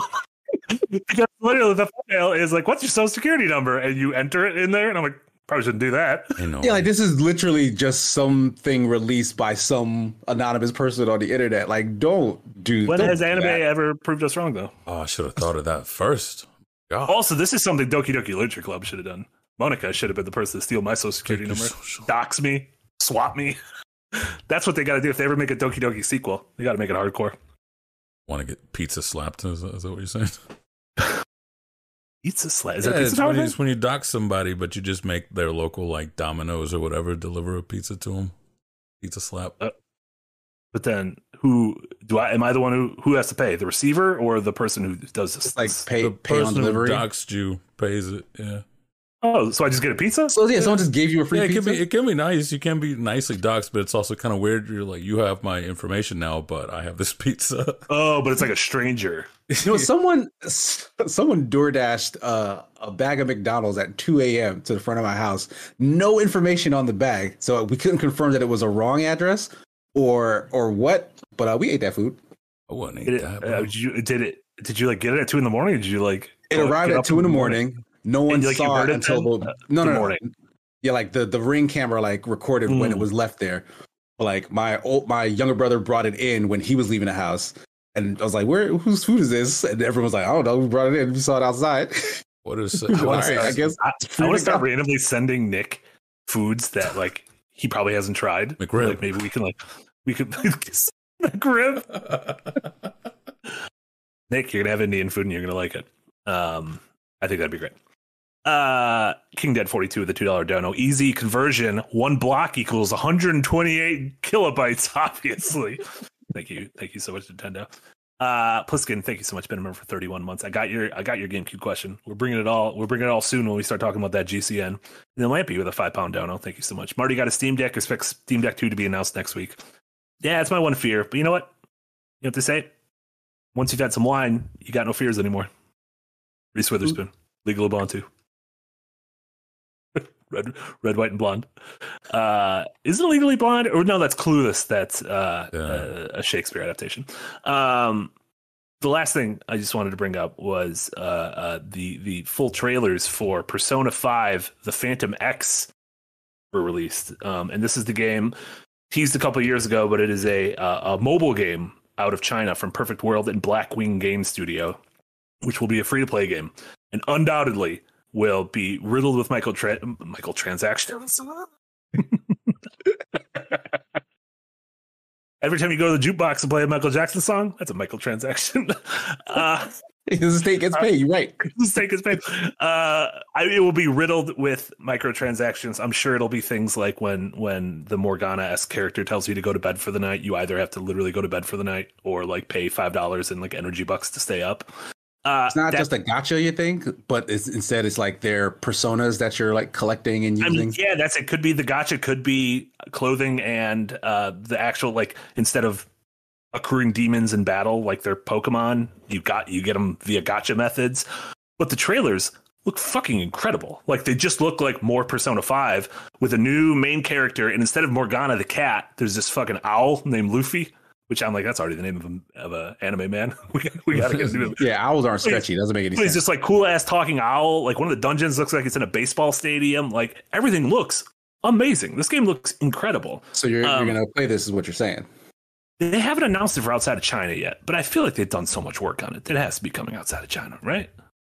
because literally the thumbnail is like, what's your social security number? And you enter it in there, and I'm like, probably shouldn't do that. You know, Yeah, like this is literally just something released by some anonymous person on the internet. Like, don't do. When don't has do anime that. ever proved us wrong though? oh, I should have thought of that first. God, Also, this is something Doki Doki Literature Club should have done. Monica should have been the person to steal my social security Take number, social- dox me, swap me. That's what they got to do if they ever make a Doki Doki sequel. They got to make it hardcore. want to get pizza slapped? Is that, is that what you're saying? Pizza slap. Is yeah, that pizza it's when, you, tower? it's when you dock somebody, but you just make their local like Domino's or whatever deliver a pizza to them. Pizza slap. Uh, but then, who do I? Am I the one who who has to pay? The receiver or the person who does this? It's like pay the pay on person who delivery. doxed you pays it. Yeah. Oh, so I just get a pizza? So yeah, someone just gave you a free yeah, it pizza. can be it can be nice. You can be nicely doxed, but it's also kind of weird. You're like, you have my information now, but I have this pizza. Oh, but it's like a stranger. You know, someone someone door dashed uh, a bag of McDonald's at 2 a.m. to the front of my house. No information on the bag, so we couldn't confirm that it was a wrong address or or what. But uh, we ate that food. I wouldn't eat Did it, that. uh, did you did it? Did you like get it at two in the morning? Or did you like? It arrived at two in the morning. No one And, like, saw it it until then? the Uh, no the no no. morning. Yeah, like the the ring camera like recorded when it Mm. was left there. But, like my old my younger brother brought it in when he was leaving the house, and I was like, "Where? Whose food is this?" And everyone was like, "I don't know. We brought it in. We saw it outside." what is All wanna right, start- I guess. I, it's free want to start randomly sending Nick foods that like he probably hasn't tried. McRib. Like maybe we can like we could McRib. Nick, you're gonna have Indian food and you're gonna like it. Um, I think that'd be great. Uh, King Dead 42 with a two dollar dono. Easy conversion. One block equals 128 kilobytes. Obviously. thank you, thank you so much, Nintendo. Uh, Pliskin, thank you so much. Been a member for 31 months. I got your, I got your GameCube question. We're bringing it all. We're bringing it all soon when we start talking about that GCN. And then Lampy with a five pound dono. Thank you so much. Marty got a Steam Deck. Expect Steam Deck 2 to be announced next week. Yeah, it's my one fear. But you know what? You have to say, once you've had some wine, you got no fears anymore. Reese Witherspoon, Legal 2. Red, red, white, and blonde. Uh, is it Legally Blonde? Or no, that's Clueless. That's uh, Yeah. uh, a Shakespeare adaptation. Um, the last thing I just wanted to bring up was uh, uh, the the full trailers for Persona Five: The Phantom X were released, um, and this is the game teased a couple years ago, but it is a uh, a mobile game out of China from Perfect World and Blackwing Game Studio, which will be a free to play game, and undoubtedly will be riddled with Michael tra- Michael transactions. Every time you go to the jukebox and play a Michael Jackson song, that's a Michael transaction. uh, the state gets paid. You're right. Take his pain. Uh, I, it will be riddled with microtransactions. I'm sure it'll be things like when when the Morgana s character tells you to go to bed for the night, you either have to literally go to bed for the night or like pay five dollars in like energy bucks to stay up. Uh, It's not just a gacha, you think, but it's, instead it's like their personas that you're like collecting and I using. mean, yeah, that's it. Could be the gacha. Could be clothing and uh, the actual like instead of accruing demons in battle like their Pokemon, you got you get them via gacha methods. But the trailers look fucking incredible. Like they just look like more Persona Five with a new main character, and instead of Morgana the cat, there's this fucking owl named Luffy. Which I'm like, that's already the name of a, of a anime man. we, got- we gotta get a yeah, owls aren't stretchy. It doesn't make any He's sense. just like cool ass talking owl. Like one of the dungeons looks like it's in a baseball stadium. Like everything looks amazing. This game looks incredible. so you're, um, you're gonna play this, is what you're saying. They haven't announced it for outside of China yet, but I feel like they've done so much work on it. It has to be coming outside of China, right?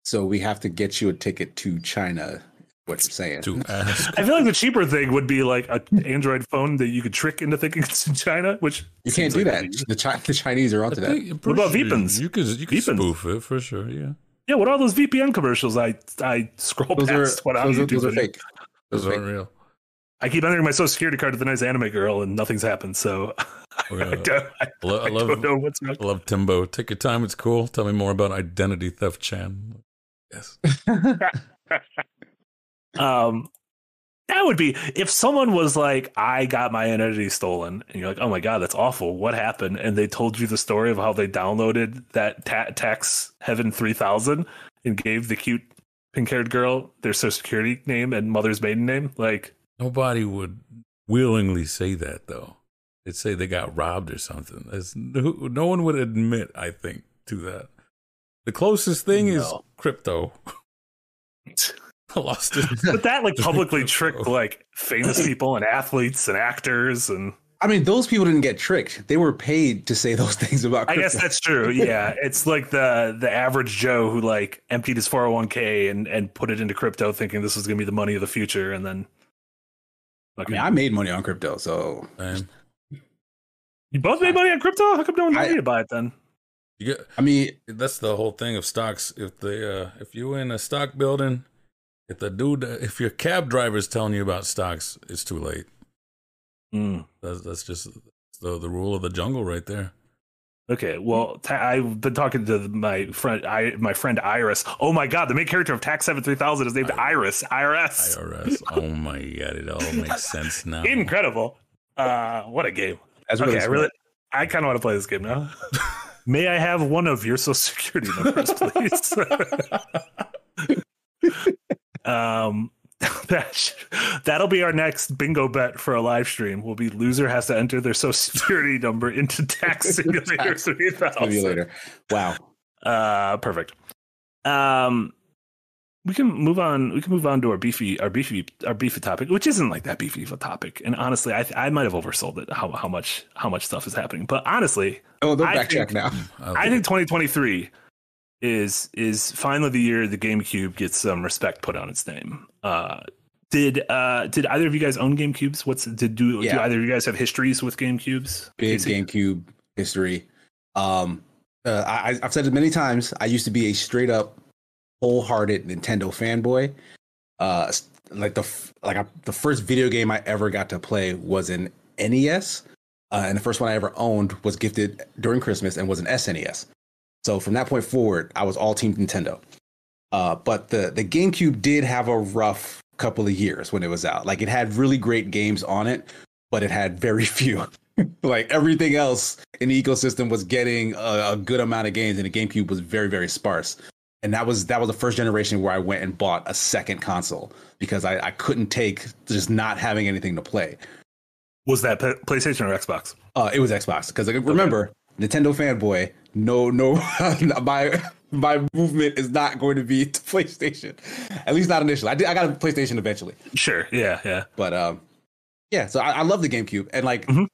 So we have to get you a ticket to China. Is What you're saying? to ask. I feel like the cheaper thing would be like an Android phone that you could trick into thinking it's in China, which You can't do like that. The, Chi- the Chinese are I onto that. think- I'm What about pretty sure Vipins? You could you could Vipins. spoof it for sure. Yeah, Yeah, what are all those VPN commercials I I scroll Those are past? what on those, are, YouTube those are fake. those Those are aren't real. I keep entering my social security card to the nice anime girl, and nothing's happened. So oh, I, don't, I, I lo- I I love, don't know what's wrong. I love Timbo. Take your time. It's cool. Tell me more about identity theft, Chan. Yes. Um, that would be if someone was like, "I got my identity stolen," and you're like, "Oh my god, that's awful. What happened?" And they told you the story of how they downloaded that ta- tax heaven three thousand and gave the cute pink-haired girl their social security name and mother's maiden name. Like, Nobody would willingly say that, though. They'd say they got robbed or something. There's no, no one would admit, I think, to that. The closest thing is crypto. I lost it. but that like publicly tricked like famous people and athletes and actors and I mean, those people didn't get tricked. They were paid to say those things about. I guess that's true. Yeah, it's like the the average Joe who like emptied his 401k and and put it into crypto, thinking this was gonna be the money of the future, and then. I mean, I made money on crypto, so Man, you both made money on crypto. How come no one told I- you to buy it then? you get I mean, that's the whole thing of stocks. If they, uh, if you in a stock building, if the dude, if your cab driver is telling you about stocks, it's too late. Mm. That's that's just the the rule of the jungle right there. Okay, well, ta- I've been talking to my friend, I my friend Iris. Oh my God, the main character of Tax Seven Three Thousand is named Iris. IRS. IRS. oh my god, it all makes sense now. Incredible. Uh, what a game. that's Okay, I really, I kind of want to play this game now. May I have one of your social security numbers, please? um, that that'll be our next bingo bet for a live stream. Will be loser has to enter their social security number into tax simulator Tax three thousand. simulator. Wow. Uh, perfect. Um, we can move on. We can move on to our beefy, our beefy, our beefy topic, which isn't like that beefy of a topic. And honestly, I I might have oversold it. How how much how much stuff is happening? But honestly, Oh, they'll I backtrack think- now. I think 2023 is is finally the year the GameCube gets some respect put on its name. Uh, did uh did either of you guys own GameCubes? What's did do, do either of you guys have histories with GameCubes? Big Casey? GameCube history. Um, uh, I, I've said it many times. I used to be a straight up, wholehearted Nintendo fanboy. Uh, like the like I, the first video game I ever got to play was an NES, uh, and the first one I ever owned was gifted during Christmas and was an SNES. So from that point forward, I was all team Nintendo. Uh, but the the GameCube did have a rough couple of years when it was out. Like it had really great games on it, but it had very few. like everything else in the ecosystem was getting a, a good amount of games, and the GameCube was very very sparse. And that was that was the first generation where I went and bought a second console because I, I couldn't take just not having anything to play. Was that PlayStation or Xbox? Uh, it was Xbox because like, remember Nintendo fanboy. No, no, my my movement is not going to be to PlayStation. At least not initially. I did. I got a PlayStation eventually, Sure. Yeah. Yeah. but um, yeah. So I, I love the GameCube, and like Mhm.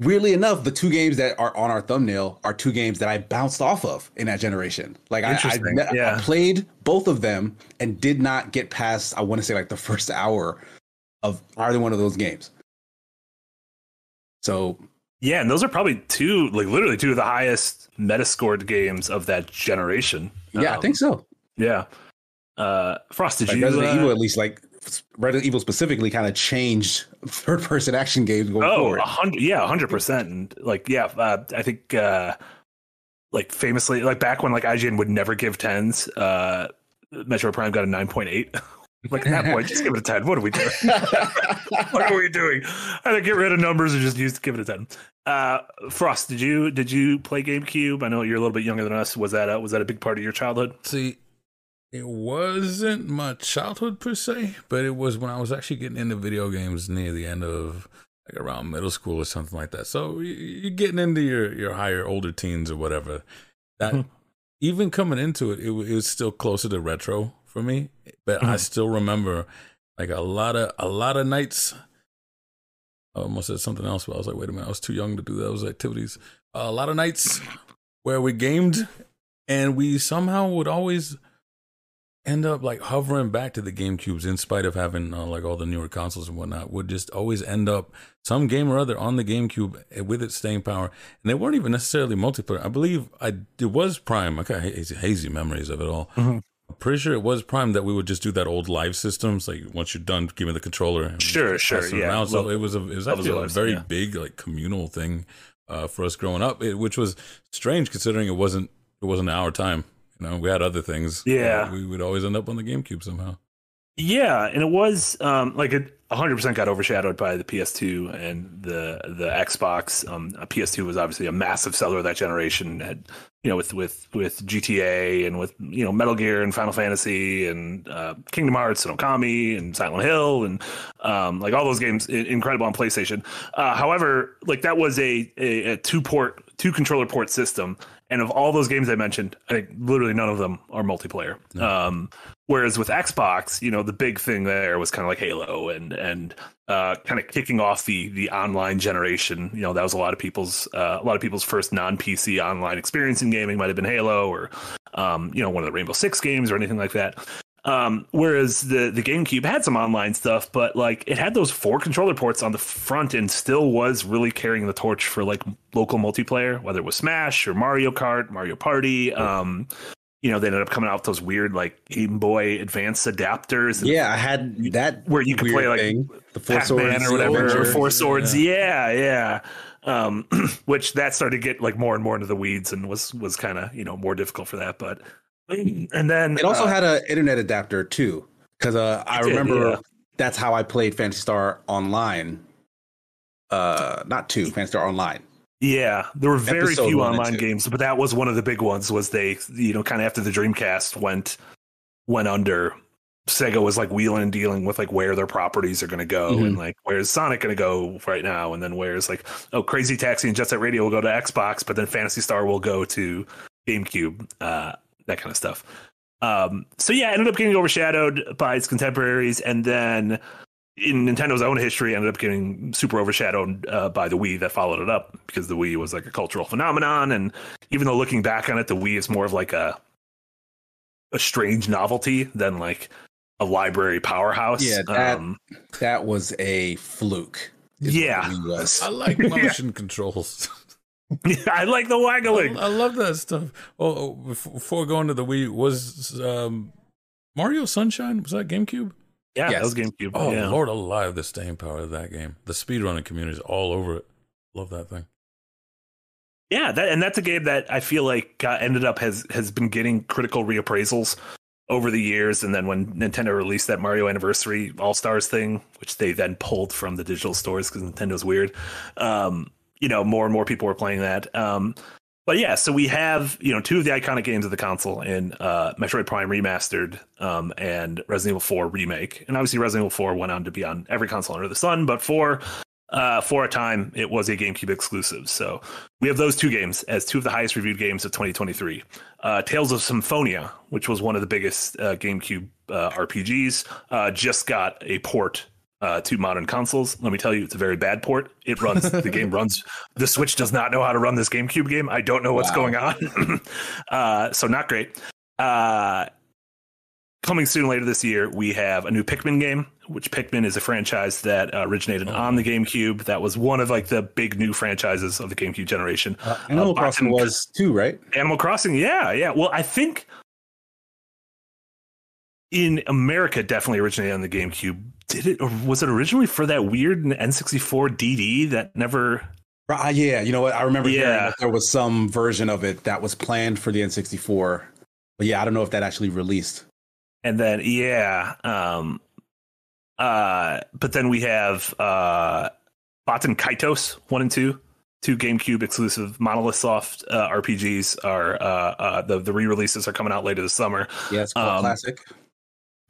weirdly enough, the two games that are on our thumbnail are two games that I bounced off of in that generation. Like I, I, ne- I yeah. played both of them and did not get past. I want to say like the first hour of either one of those games. So Yeah, and those are probably two, like literally two of the highest Metascored games of that generation. yeah, I Um, think so. Yeah. Uh, Frost, did Like you? Resident uh, Evil, at least, like Resident Evil specifically, kind of changed third-person action games going Oh, forward. a hundred, yeah, a hundred percent. And like, yeah, uh, I think, uh, like famously, like back when like IGN would never give tens, uh, Metroid Prime got a nine point eight. like at that point, just give it a ten. What are we doing? what are we doing? Either get rid of numbers or just use give it a ten. Uh, Frost, did you did you play GameCube? I know you're a little bit younger than us. Was that a, was that a big part of your childhood? See, it wasn't my childhood per se, but it was when I was actually getting into video games near the end of like around middle school or something like that. So you're getting into your your higher older teens or whatever. That Mhm. even coming into it, it, it was still closer to retro for me. But I Mhm. still remember like a lot of a lot of nights. I almost said something else, but I was like, wait a minute, I was too young to do those activities. a lot of nights where we gamed and we somehow would always end up like hovering back to the GameCubes in spite of having uh, like all the newer consoles and whatnot would just always end up some game or other on the GameCube eh, with its staying power and they weren't even necessarily multiplayer I believe I it was Prime I got hazy, hazy memories of it all Mhm. I'm pretty sure it was Prime that we would just do that old live systems. Like once you're done, give me the controller. and Sure, sure, yeah. So it was a it was actually a very yeah. big like communal thing uh, for us growing up, it, which was strange considering it wasn't it wasn't our time. You know, we had other things. Yeah. We would always end up on the GameCube somehow. Yeah, and it was um, like it 100% got overshadowed by the PS2 and the the Xbox. Um, a PS2 was obviously a massive seller of that generation. Had you know with with with GTA and with you know Metal Gear and Final Fantasy and uh, Kingdom Hearts and Okami and Silent Hill and um, like all those games incredible on PlayStation. Uh, however, like that was a, a, a two port two controller port system. And of all those games I mentioned, I think literally none of them are multiplayer. Um, Whereas with Xbox, you know, the big thing there was kind of like Halo and and uh, kind of kicking off the the online generation. You know, that was a lot of people's uh, a lot of people's first non PC online experience in gaming might have been Halo or um, you know one of the Rainbow Six games or anything like that. Um, whereas the the GameCube had some online stuff, but like it had those four controller ports on the front and still was really carrying the torch for like local multiplayer, whether it was Smash or Mario Kart, Mario Party. Um, you know, they ended up coming out with those weird like Game Boy Advance adapters. and Yeah, I had that Where you could play, like, thing, the four Pac-Man swords or whatever, or Four Swords. Yeah, yeah. Um, which that started to get like more and more into the weeds and was was kind of you know more difficult for that. But and then It also uh, had an internet adapter too, because uh, I did, remember yeah. that's how I played Phantasy Star Online. Uh, not two, Phantasy Star Online. Yeah, there were very Episode few online games, but that was one of the big ones. Was they, you know, kind of after the Dreamcast went went under, Sega was like wheeling and dealing with like where their properties are going to go, Mhm. and like where's Sonic going to go right now, and then where's like oh Crazy Taxi and Jet Set Radio will go to Xbox, but then Phantasy Star will go to GameCube, uh, that kind of stuff. Um, so yeah, ended up getting overshadowed by its contemporaries, and then in Nintendo's own history, ended up getting super overshadowed uh, by the Wii that followed it up because the Wii was like a cultural phenomenon, and even though looking back on it, the Wii is more of like a a strange novelty than like a library powerhouse. Yeah, that- um, That was a fluke. Yeah. was. I like motion controls. I like the I, waggling. I love that stuff. Oh, oh, before, before going to the Wii, was um, Mario Sunshine? Was that GameCube? Yeah, Yes. that was GameCube. Oh yeah. Lord alive, the staying power of that game. The speedrunning community is all over it. Love that thing. Yeah, that and that's a game that I feel like got, ended up has has been getting critical reappraisals over the years. And then when Nintendo released that Mario Anniversary All Stars thing, which they then pulled from the digital stores because Nintendo's weird, um, you know, more and more people were playing that. Um, but yeah, so we have you know two of the iconic games of the console in uh, Metroid Prime Remastered um, and Resident Evil 4 Remake, and obviously Resident Evil 4 went on to be on every console under the sun, but for uh, for a time it was a GameCube exclusive. So we have those two games as two of the highest reviewed games of 2023. Uh, Tales of Symphonia, which was one of the biggest uh, GameCube uh, RPGs, uh, just got a port uh, to modern consoles. Let me tell you, it's a very bad port. It runs the game runs. The Switch does not know how to run this GameCube game. I don't know what's Wow. going on. uh, so not great. Uh, coming soon later this year, we have a new Pikmin game, which Pikmin is a franchise that uh, originated Oh. on the GameCube. That was one of like the big new franchises of the GameCube generation. Uh, Animal Uh, Crossing was too, right? Animal Crossing, yeah, yeah. Well, I think in America, definitely originated on the GameCube. Did it, or was it originally for that weird N64 DD that never? Uh, yeah, you know what? I remember hearing Yeah. that there was some version of it that was planned for the N64. But yeah, I don't know if that actually released. And then, yeah, um, uh, but then we have uh, Baten Kaitos one and two, two GameCube exclusive Monolith Soft uh, RPGs are uh, uh, the the re releases are coming out later this summer. Yeah, it's Um, classic.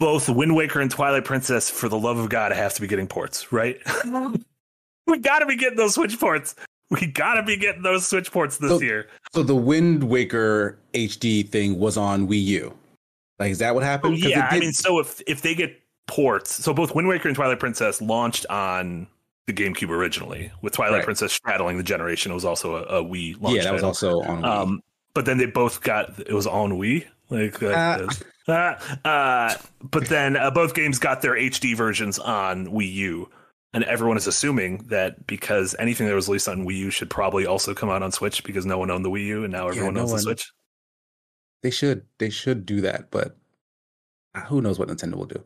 Both Wind Waker and Twilight Princess, for the love of God, have to be getting ports, right? we got to be getting those Switch ports. We got to be getting those Switch ports this So- year. So the Wind Waker HD thing was on Wii U. Like, is that what happened? 'Cause Yeah, I mean, so if if they get ports, so both Wind Waker and Twilight Princess launched on the GameCube originally, with Twilight Right. Princess straddling the generation. It was also a, a Wii launch. yeah, that was also on Wii. Um, but then they both got it was on Wii. Like, uh, uh, uh, but then uh, both games got their HD versions on Wii U, and everyone is assuming that because anything that was released on Wii U should probably also come out on Switch because no one owned the Wii U and now everyone no owns the Switch. they should they should do that, but who knows what Nintendo will do.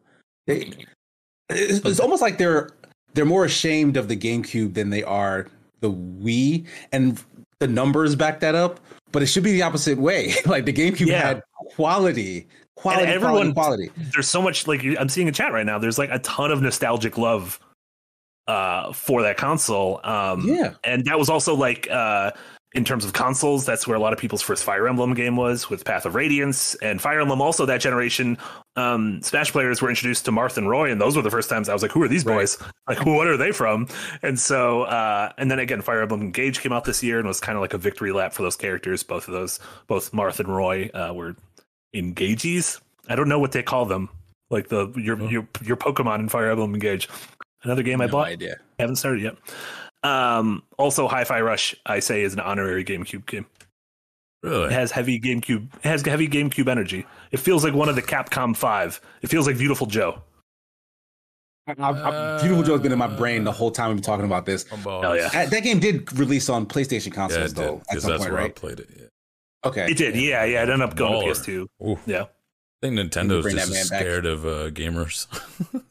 They, it's, it's almost like they're they're more ashamed of the GameCube than they are the Wii, and the numbers back that up. But it should be the opposite way. like the GameCube Yeah. had quality, quality, And everyone- quality, quality. there's so much like I'm seeing in chat right now. There's like a ton of nostalgic love uh for that console. Um Yeah. and that was also like uh in terms of consoles, that's where a lot of people's first Fire Emblem game was with Path of Radiance and Fire Emblem. Also, that generation, um, Smash players were introduced to Marth and Roy, and those were the first times I was like, "Who are these Right. boys? Like, what are they from?" And so, uh, and then again, Fire Emblem Engage came out this year and was kind of like a victory lap for those characters. Both of those, both Marth and Roy, uh, were Engages. I don't know what they call them. Like the your Oh. your your Pokemon in Fire Emblem Engage. Another game I No bought. idea. Haven't started yet. Um, also, Hi-Fi Rush, I say, is an honorary GameCube game. It Really? has heavy GameCube. It has heavy GameCube energy. It feels like one of the Capcom Five. It feels like Beautiful Joe. I, I, Beautiful Joe's been in my brain the whole time we've been talking about this. I'm. Hell yeah. That, that game did release on PlayStation Yeah, consoles it though did. at Because some that's point, where I right? played it. Yeah. Okay, It did. Yeah, yeah. It ended up going Baller. to PS2. Ooh. Yeah, I think Nintendo's bring just that man as back. scared of uh, gamers.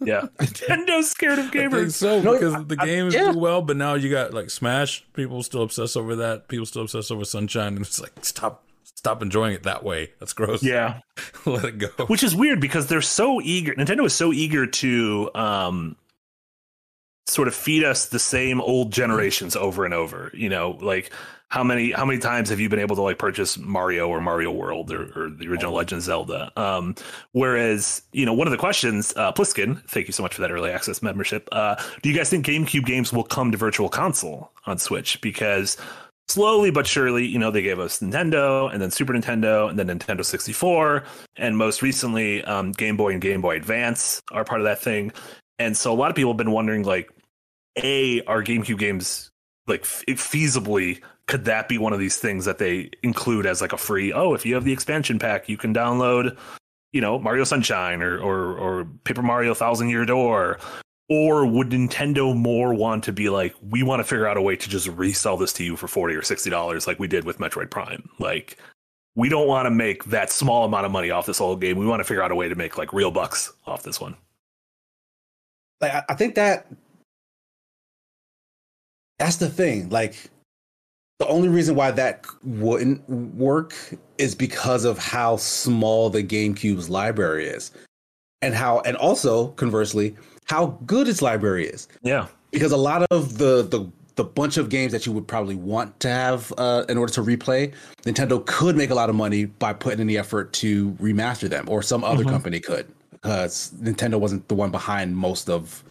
yeah. Nintendo's scared of gamers. so No, because I- the I- games yeah. do well, but now you got like Smash. People still obsess over that. People still obsess over Sunshine, and it's like stop, stop enjoying it that way. That's gross. Yeah, let it go. which is weird because they're so eager. Nintendo is so eager to um, sort of feed us the same old generations over and over. You know, like how many how many times have you been able to like purchase Mario or Mario World or, or the original Legend of Zelda? Um, whereas you know, one of the questions, uh, Pliskin, thank you so much for that early access membership. Uh, do you guys think GameCube games will come to Virtual Console on Switch? Because slowly but surely, you know, they gave us Nintendo and then Super Nintendo and then Nintendo 64. And most recently, um, Game Boy and Game Boy Advance are part of that thing. And so a lot of people have been wondering, like, A, are GameCube games like feasibly could that be one of these things that they include as like a free oh if you have the expansion pack you can download you know mario sunshine or or, or paper mario thousand year door? Or would nintendo more want to be like we want to figure out a way to just resell this to you for 40 or 60 dollars like we did with metroid prime? Like we don't want to make that small amount of money off this whole game. We want to figure out a way to make like real bucks off this one like I, I think that that's the thing. Like the only reason why that wouldn't work is because of how small the GameCube's library is, and how, and also conversely, how good its library is. yeah Because a lot of the the the bunch of games that you would probably want to have uh, in order to replay, Nintendo could make a lot of money by putting in the effort to remaster them, or some other Mhm. company could, because Nintendo wasn't the one behind most of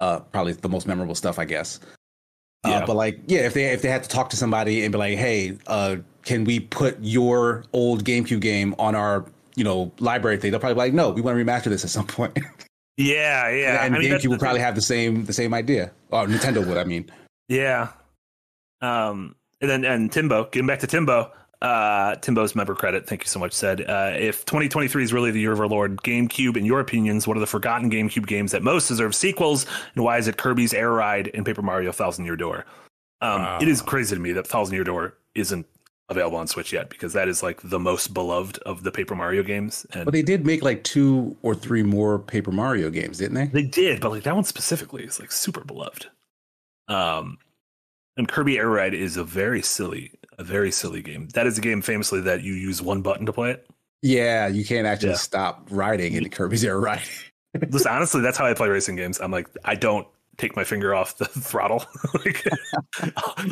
uh, probably the most memorable stuff, I guess. Yeah. Uh, but like, yeah, if they if they had to talk to somebody and be like, hey, uh, can we put your old GameCube game on our you know library thing? They'll probably be like, no, we want to remaster this at some point. yeah yeah and I mean, GameCube would probably have the same the same idea. Oh, Nintendo would, I mean. Yeah. Um, and then and Timbo, getting back to Timbo, uh, Timbo's member credit, thank you so much, said uh, if 2023 is really the year of our Lord, GameCube, in your opinions, what are the forgotten GameCube games that most deserve sequels, and why is it Kirby's Air Ride and Paper Mario Thousand Year Door? Um, Wow. It is crazy to me that Thousand Year Door isn't available on Switch yet because that is like the most beloved of the Paper Mario games, and But they did make like two or three more Paper Mario games, didn't they? They did, but like that one specifically is like super beloved. Um, and Kirby Air Ride is a very silly, a very silly game. That is a game famously that you use one button to play it. Yeah, you can't actually Yeah. stop riding in Kirby's Air Ride. Listen, honestly, that's how I play racing games. I'm like, I don't take my finger off the throttle. like,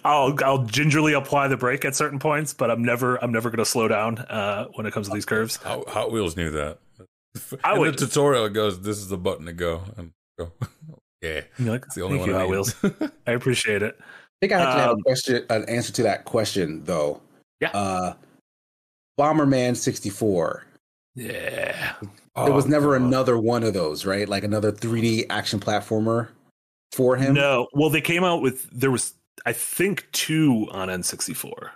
I'll I'll gingerly apply the brake at certain points, but I'm never I'm never going to slow down uh, when it comes to these curves. Hot, Hot Wheels knew that. I In would- the tutorial, it goes, "This is the button to go." And go. yeah, You're like, it's the only Thank one. you, I Hot Wheels. I appreciate it. I think I actually have Um, a question, an answer to that question though. Yeah. Uh, Bomberman 64. Yeah. there was Oh, never God. another one of those, right? Like another 3D action platformer for him. No, well, they came out with there was I think two on N64.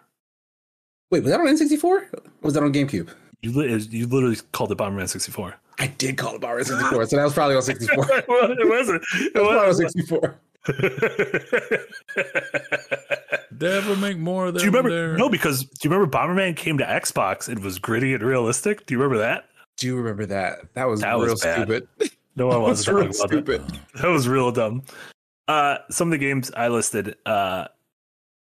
Wait, was that on N64? Or was that on GameCube? You li- you literally called it Bomberman 64. I did call it Bomberman 64, so that was probably on 64. Well, it wasn't. It was probably on 64. Did they ever make more of them? do you remember? there? No, because do you remember Bomberman came to Xbox and was gritty and realistic? Do you remember that? do you remember that. That was That real was bad. stupid. No I That wants was to real talk about that. stupid. That was real dumb. Uh, some of the games I listed, uh,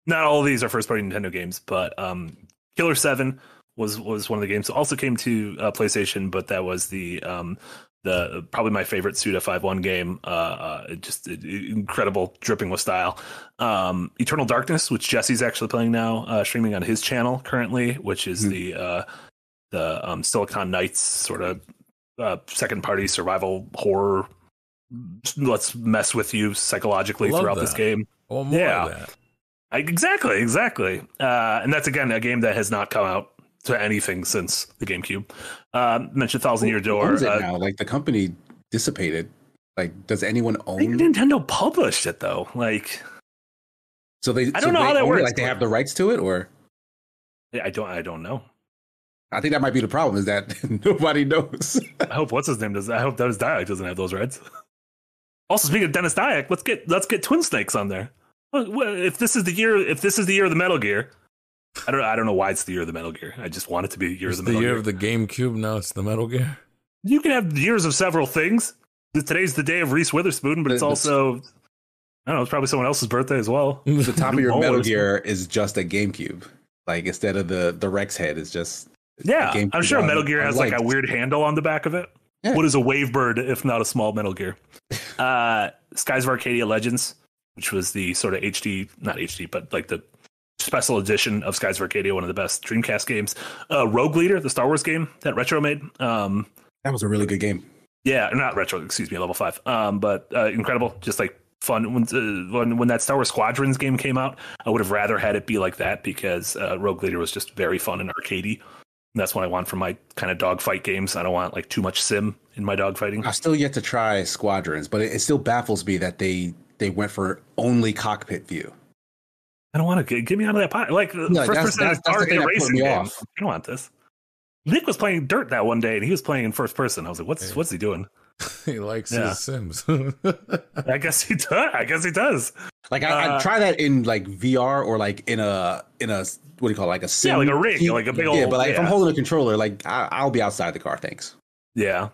not all of these are first party Nintendo games, but um, Killer Seven was was one of the games. Also came to uh, PlayStation, but that was the um, the probably my favorite Suda Five One game. Uh, uh, just incredible, dripping with style. Um, Eternal Darkness, which Jesse's actually playing now, uh, streaming on his channel currently, which is Hmm. the uh, the um, Silicon Knights sort of uh, second party survival horror. Let's mess with you psychologically Love throughout this game. Well, more Yeah. of that. I, exactly, exactly. Uh, and that's again a game that has not come out to anything since the GameCube. Uh, mentioned Thousand Year Door. owns it Uh, now? Like the company dissipated. Like, does anyone I think own? Nintendo published it though. Like So they. I don't know they how that own it, works, Like they have the rights to it, or I don't, I don't know. I think that might be the problem. Is that nobody knows. I hope what's his name does. I hope Dennis Dyack doesn't have those rights. Also, speaking of Dennis Dyack, let's get let's get Twin Snakes on there. If this is the year, if this is the year of the Metal Gear, I don't I don't know why it's the year of the Metal Gear. I just want it to be the year It's of the the year Gear. of the GameCube. Now it's the Metal Gear. you can have years of several things. Today's the day of Reese Witherspoon, but it's The- the- also I don't know. It's probably someone else's birthday as well. the top of your Metal. Gear is just a GameCube. Like instead of the the Rex head, is just Yeah, a GameCube I'm sure on- Metal Gear has like a weird handle on the back of it. Yeah. What is a Wavebird if not a small Metal Gear? Uh, Skies of Arcadia Legends, which was the sort of HD, not HD, but like the special edition of Skies of Arcadia, one of the best Dreamcast games. Uh, Rogue Leader, the Star Wars game that Retro made. Um, That was a really good game. yeah, not Retro, excuse me, level five. Um, but uh, incredible, just like fun. When, uh, when when that Star Wars Squadrons game came out, I would have rather had it be like that because uh, Rogue Leader was just very fun and arcadey. And that's what I want from my kind of dogfight games. I don't want like too much sim in my dogfighting. I've still yet to try Squadrons, but it, it still baffles me that they they went for only cockpit view. I don't want to get, get me out of that pot. Like the No, first that's- person that's- that's the arcade thing racing me game. off. I don't want this. Nick was playing Dirt that one day, and he was playing in first person. I was like, "What's Yeah. what's he doing?" he likes Yeah. his Sims. I guess he does. I guess he does. Like I, Uh, I'd try that in like VR or like in a in a what do you call it? like a sim Yeah, like a rig, like a big old yeah. But like if I'm holding a controller, like I, I'll be outside the car. Thanks. Yeah,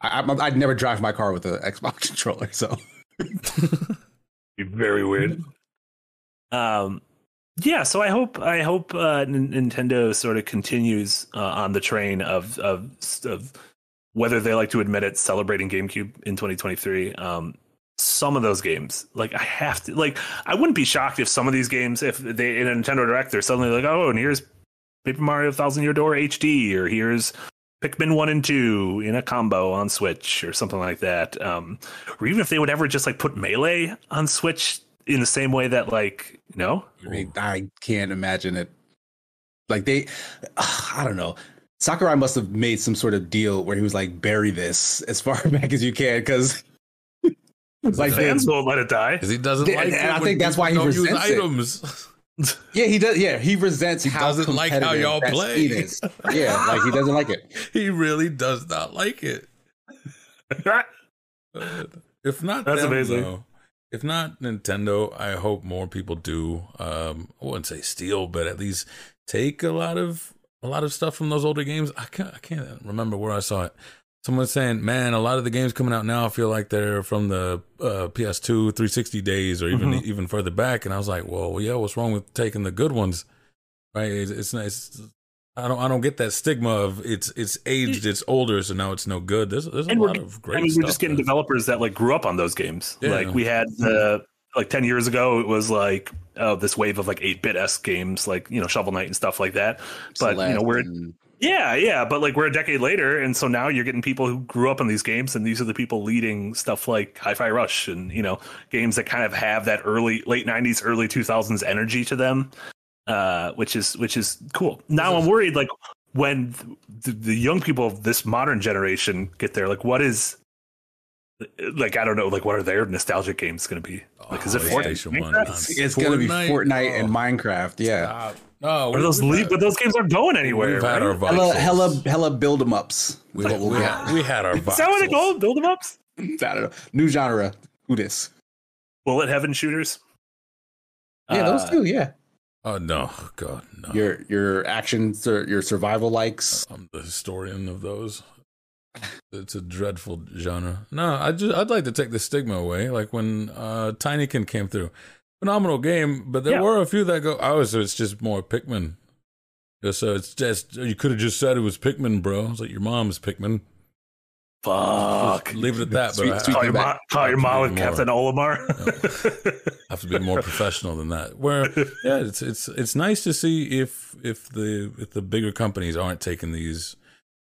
I, I, I'd never drive my car with an Xbox controller. So be very weird. Um, yeah. So I hope I hope uh, N- Nintendo sort of continues uh, on the train of of of whether they like to admit it, celebrating GameCube in 2023. Um, some of those games, like I have to, like I wouldn't be shocked if some of these games, if they in a Nintendo Direct, they're suddenly like, oh, and here's Paper Mario Thousand Year Door HD, or here's Pikmin one and two in a combo on Switch, or something like that. Um, or even if they would ever just like put Melee on Switch in the same way that, like, you know, I, mean, I can't imagine it. Like they, I don't know. Sakurai must have made some sort of deal where he was like, bury this as far back as you can, because like fans they- won't let it die. Because he doesn't Yeah, like and it I think that's why he people don't use resents it. items. yeah, he does. Yeah, he resents. He how doesn't like how y'all play. is. Yeah, like he doesn't like it. he really does not like it. If not, That's them, amazing. though, if not Nintendo, I hope more people do. Um, I wouldn't say steal, but at least take a lot of a lot of stuff from those older games. I can't I can't remember where I saw it. Someone saying, "Man, a lot of the games coming out now feel like they're from the uh, PS2 360 days, or even Mhm. even further back." And I was like, "Well, yeah, what's wrong with taking the good ones?" Right? It's, it's nice. I don't. I don't get that stigma of it's it's aged, it's older, so now it's no good. There's there's a And we're- lot of great. I mean, stuff we're just getting there. developers that like grew up on those games. Yeah. Like we had the like ten years ago, it was like oh, this wave of like eight bit s games, like you know Shovel Knight and stuff like that. But you know we're and- yeah, yeah. But like we're a decade later, and so now you're getting people who grew up on these games, and these are the people leading stuff like Hi-Fi Rush and you know games that kind of have that early late '90s, early 2000s energy to them, uh, which is which is cool. Now I'm worried like when the, the young people of this modern generation get there, like what is like I don't know, like what are their nostalgic games going to be? Like is it Oh, Fortnite? One, It's gonna be Fortnite and Oh, Minecraft. Yeah, stop. No, Or those we've leap, but those games aren't going anywhere. We've had our right? hella hella hella build 'em ups. We, what we'll we, had, we had our Is that what they voxels. call build them ups? I don't know. New genre. Who this? Bullet heaven shooters. Yeah, those Uh, two. Yeah, Oh no, God, no! your your action, your survival likes. I'm the historian of those. It's a dreadful genre. No, I just I'd like to take the stigma away. Like when uh Tinykin came through, phenomenal game, but there Yeah. were a few that go, oh, so it's just more Pikmin. So it's just you could have just said it was Pikmin, bro. It's like your mom's Pikmin. Fuck. Just leave it at that. Sweet- but sweet Call your, feedback. mom, call your mom be and more- Captain Olimar. have to be more professional than that. Where yeah, it's it's it's nice to see if if the if the bigger companies aren't taking these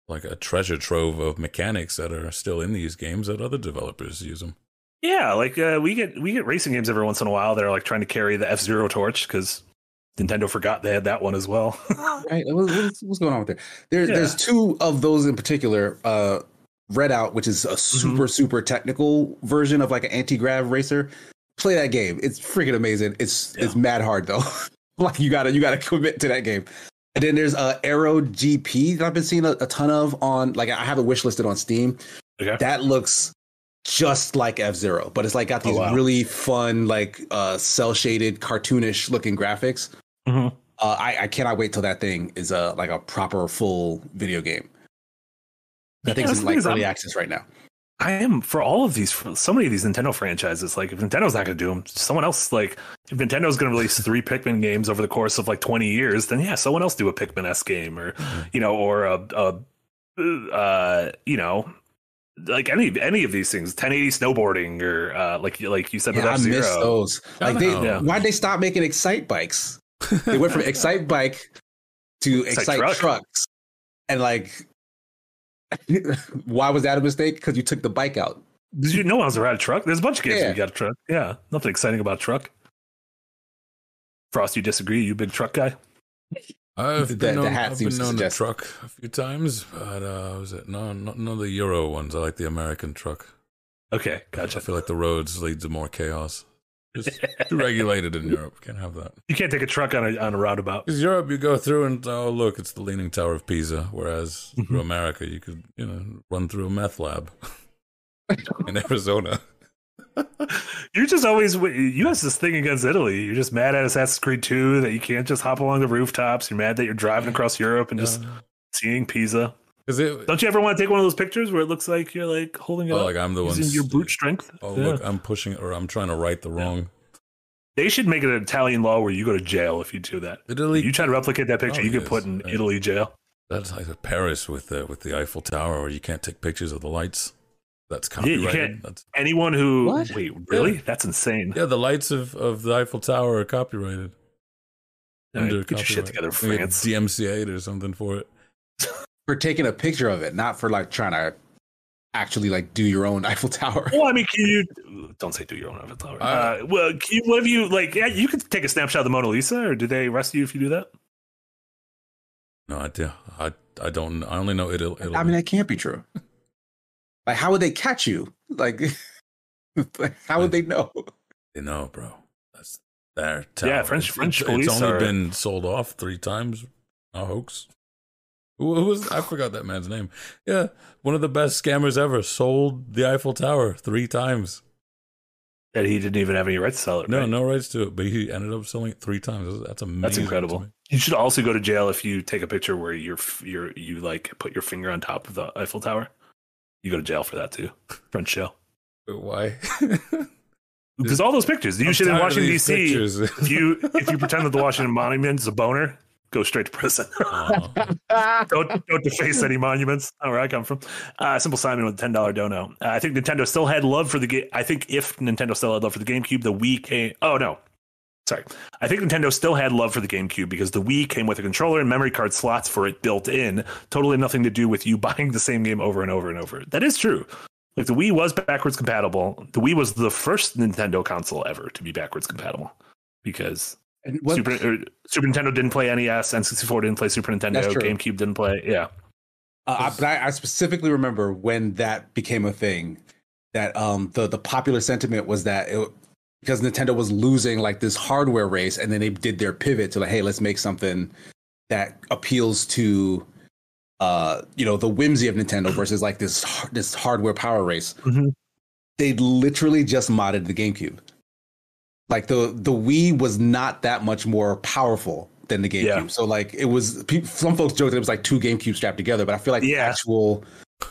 like a treasure trove of mechanics that are still in these games that other developers use them. yeah, like uh, we get we get racing games every once in a while that are like trying to carry the F Zero torch because Nintendo forgot they had that one as well. right? What's, what's going on with there? there Yeah. There's two of those in particular. Uh, Red Out, which is a super super technical version of like an anti grav racer. Play that game. It's freaking amazing. It's it's mad hard though. like you gotta you gotta commit to that game. And then there's uh, Aero GP that I've been seeing a, a ton of on like I have it wishlisted on Steam. okay. That looks just like F Zero, but it's like got Oh, these wow. really fun like uh cell shaded cartoonish looking graphics. Mhm. Uh, I, I cannot wait till that thing is a like a proper full video game. That Yeah, thing's that's in like early I'm- access right now. I am for all of these, so many of these Nintendo franchises. Like, if Nintendo's not going to do them, someone else. Like, if Nintendo's going to release three Pikmin games over the course of like twenty years, then yeah, someone else do a Pikmin s game, or you know, or a, a uh, you know, like any any of these things, 1080 snowboarding, or uh, like like you said Yeah, I miss those. Like they. Yeah. why'd they stop making Excite bikes? They went from Excite bike to Excite Excite truck. trucks, and like, why was that a mistake? Because you took the bike out. Did you know I was around a truck? There's a bunch of games Yeah. where you got a truck. Yeah, nothing exciting about truck. Frost, you disagree? You big truck guy? I've The- been the known, hat I've been to known to suggest- truck a few times, but uh, was it no, not none of the Euro ones. I like the American truck. Okay, gotcha. I feel like the roads lead to more chaos. Just too regulated in Europe. Can't have that. You can't take a truck on a on a roundabout. Because Europe, you go through and oh look, it's the Leaning Tower of Pisa. Whereas Mhm. through America, you could you know run through a meth lab in Arizona. You're just always you have this thing against Italy. You're just mad at Assassin's Creed 2 that you can't just hop along the rooftops. You're mad that you're driving across Europe and just seeing Pisa. Because it, Don't you ever want to take one of those pictures where it looks like you're like holding it oh, up like I'm the one. using your brute strength? Oh Yeah. look, I'm pushing or I'm trying to right the wrong. They should make it an Italian law where you go to jail if you do that. Italy, If you try to replicate that picture, Oh, you get yes, put in right. Italy jail. that's like Paris with the with the Eiffel Tower, where you can't take pictures of the lights. That's copyrighted. Yeah, you can't- That's, Anyone who What? wait, really? That's insane. yeah, the lights of, of the Eiffel Tower are copyrighted. All right, under get your shit together, We get France. DMCA'd or something for it. For taking a picture of it, not for like trying to actually like do your own Eiffel Tower. Well, I mean, can you don't say do your own avatar? Uh, Uh, well, can you, what have you like? Yeah, you could take a snapshot of the Mona Lisa, or do they arrest you if you do that? No idea. I I don't. I only know Italy. Italy. I mean, that can't be true. Like, how would they catch you? Like, like, how would they know? They know, bro. That's their tower. Yeah, French- It's- French it's, police It's only are- been sold off three times. A hoax. Who, was? I forgot that man's name. Yeah, one of the best scammers ever. Sold the Eiffel Tower three times. And he didn't even have any rights to sell it. No, right? no rights to it, but he ended up selling it three times. That's amazing. that's incredible. You should also go to jail if you take a picture where you're you're you like put your finger on top of the Eiffel Tower. You go to jail for that too, French jail. Why? Because all those pictures you I'm should in Washington D.C. If you if you pretend that the Washington Monument is a boner, go straight to prison. Oh. don't don't deface any monuments. Not where I come from. Uh, Simple Simon with a ten dollar dono. Uh, I think Nintendo still had love for the game. I think if Nintendo still had love for the GameCube, the Wii came. Oh no, sorry. I think Nintendo still had love for the GameCube because the Wii came with a controller and memory card slots for it built in. Totally nothing to do with you buying the same game over and over and over. That is true. Like the Wii was backwards compatible. The Wii was the first Nintendo console ever to be backwards compatible because And what, Super, or Super Nintendo didn't play NES, N64 didn't play Super Nintendo, GameCube didn't play. Yeah. Uh, I, but I, I specifically remember when that became a thing. That um the the popular sentiment was that it, because Nintendo was losing like this hardware race, and then they did their pivot to like, hey, let's make something that appeals to uh you know the whimsy of Nintendo versus like this this hardware power race. Mhm. They literally just modded the GameCube. Like the the Wii was not that much more powerful than the GameCube. Yeah. So like it was peop some folks joked that it was like two GameCubes strapped together, but I feel like the actual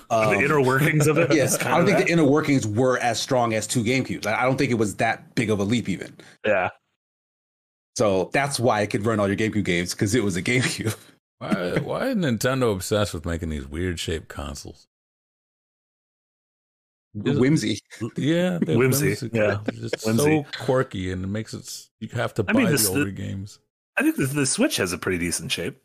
Um, the inner workings of it. Yes, I don't think that. the inner workings were as strong as two GameCubes. I I don't think it was that big of a leap even. yeah. So that's why it could run all your GameCube games because it was a GameCube. Why, why is Nintendo obsessed with making these weird shaped consoles? Is Whimsy. Yeah, they're Whimsy, whimsical. yeah. They're just Whimsy. so quirky, and it makes it you have to I buy mean, the this- older games. I think the, the Switch has a pretty decent shape.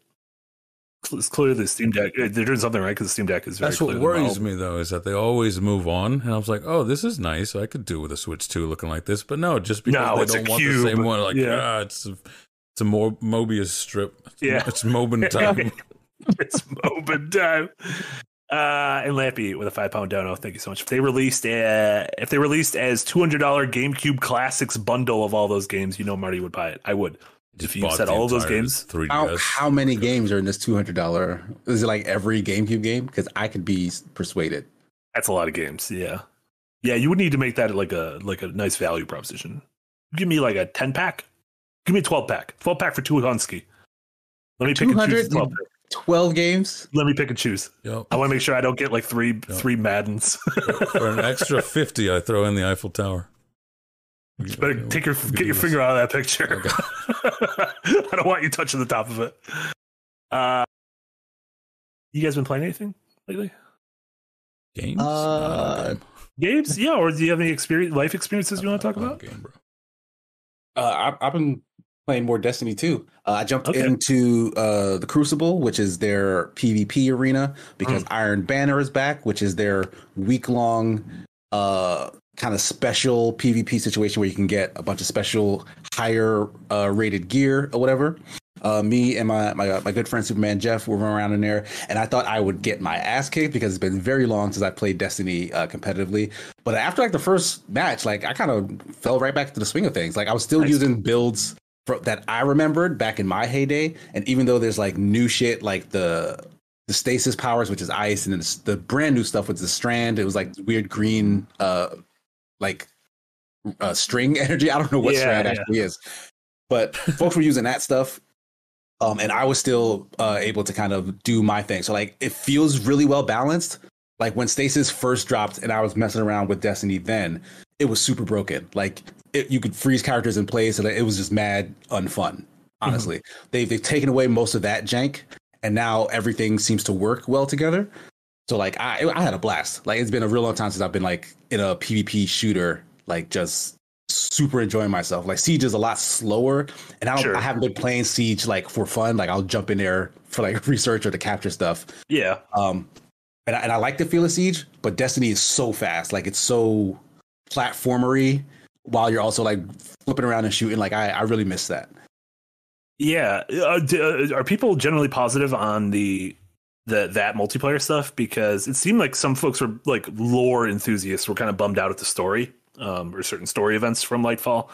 It's clear the Steam Deck. They're doing something right because the Steam Deck is very That's what worries me though, is that they always move on, and I was like, "Oh, this is nice. I could do with a Switch Two looking like this." But no, just because No, they don't want the same one, like, Yeah. ah, it's a, it's a Mo- Mobius strip. It's, Yeah. it's Mobin time. it's moment time. Uh, and Lappy with a five pound dono. Thank you so much. If they released, uh, if they released as two hundred dollar GameCube Classics bundle of all those games, you know Marty would buy it. I would. If you said all of those games, 3DS. How, how many games are in this two hundred dollar? Is it like every GameCube game? Because I could be persuaded. that's a lot of games. Yeah, yeah. You would need to make that like a like a nice value proposition. Give me like a ten pack. Give me a twelve pack. Twelve pack for two Hunsky. Let me pick and choose. 200? 12 pack. Twelve games. Let me pick and choose. Yep. I want to make sure I don't get like three three Maddens. For an extra fifty, I throw in the Eiffel Tower. You Better take your get your finger out of that picture. I don't want you touching the top of it. Uh, you guys been playing anything lately? Games. Uh, game. Games? Yeah, or do you have any experience, life experiences you want to talk about? game, bro. Uh, I, I've been playing more Destiny 2. Uh, I jumped Okay. into uh, the Crucible, which is their PvP arena, because Mm. Iron Banner is back, which is their week long uh, kind of special PvP situation where you can get a bunch of special higher uh, rated gear or whatever. Uh, me and my, my my good friend Superman Jeff were running around in there, and I thought I would get my ass kicked because it's been very long since I played Destiny uh, competitively. But after like the first match, like I kind of fell right back to the swing of things. Like I was still Nice. using builds that I remembered back in my heyday, and even though there's like new shit like the the stasis powers, which is ice, and then the, the brand new stuff with the strand, it was like weird green, uh, like uh, string energy. I don't know what Yeah, strand yeah. actually is, but folks were using that stuff. Um, and I was still uh, able to kind of do my thing. So like it feels really well balanced. Like when Stasis first dropped and I was messing around with Destiny then, it was super broken. Like it, you could freeze characters in place and it was just mad unfun. Honestly, they've they've taken away most of that jank, and now everything seems to work well together. So like I I had a blast. Like it's been a real long time since I've been like in a PvP shooter, like just super enjoying myself. Like Siege is a lot slower, and I don't Sure. I haven't been playing Siege like for fun. Like I'll jump in there for like research or to capture stuff. Yeah, Um, and I, and I like the feel of Siege, but Destiny is so fast. Like it's so platformery while you're also like flipping around and shooting. Like I I really miss that. yeah. Uh, d- uh, are people generally positive on the the that multiplayer stuff? Because it seemed like some folks were like lore enthusiasts were kind of bummed out at the story um, or certain story events from Lightfall.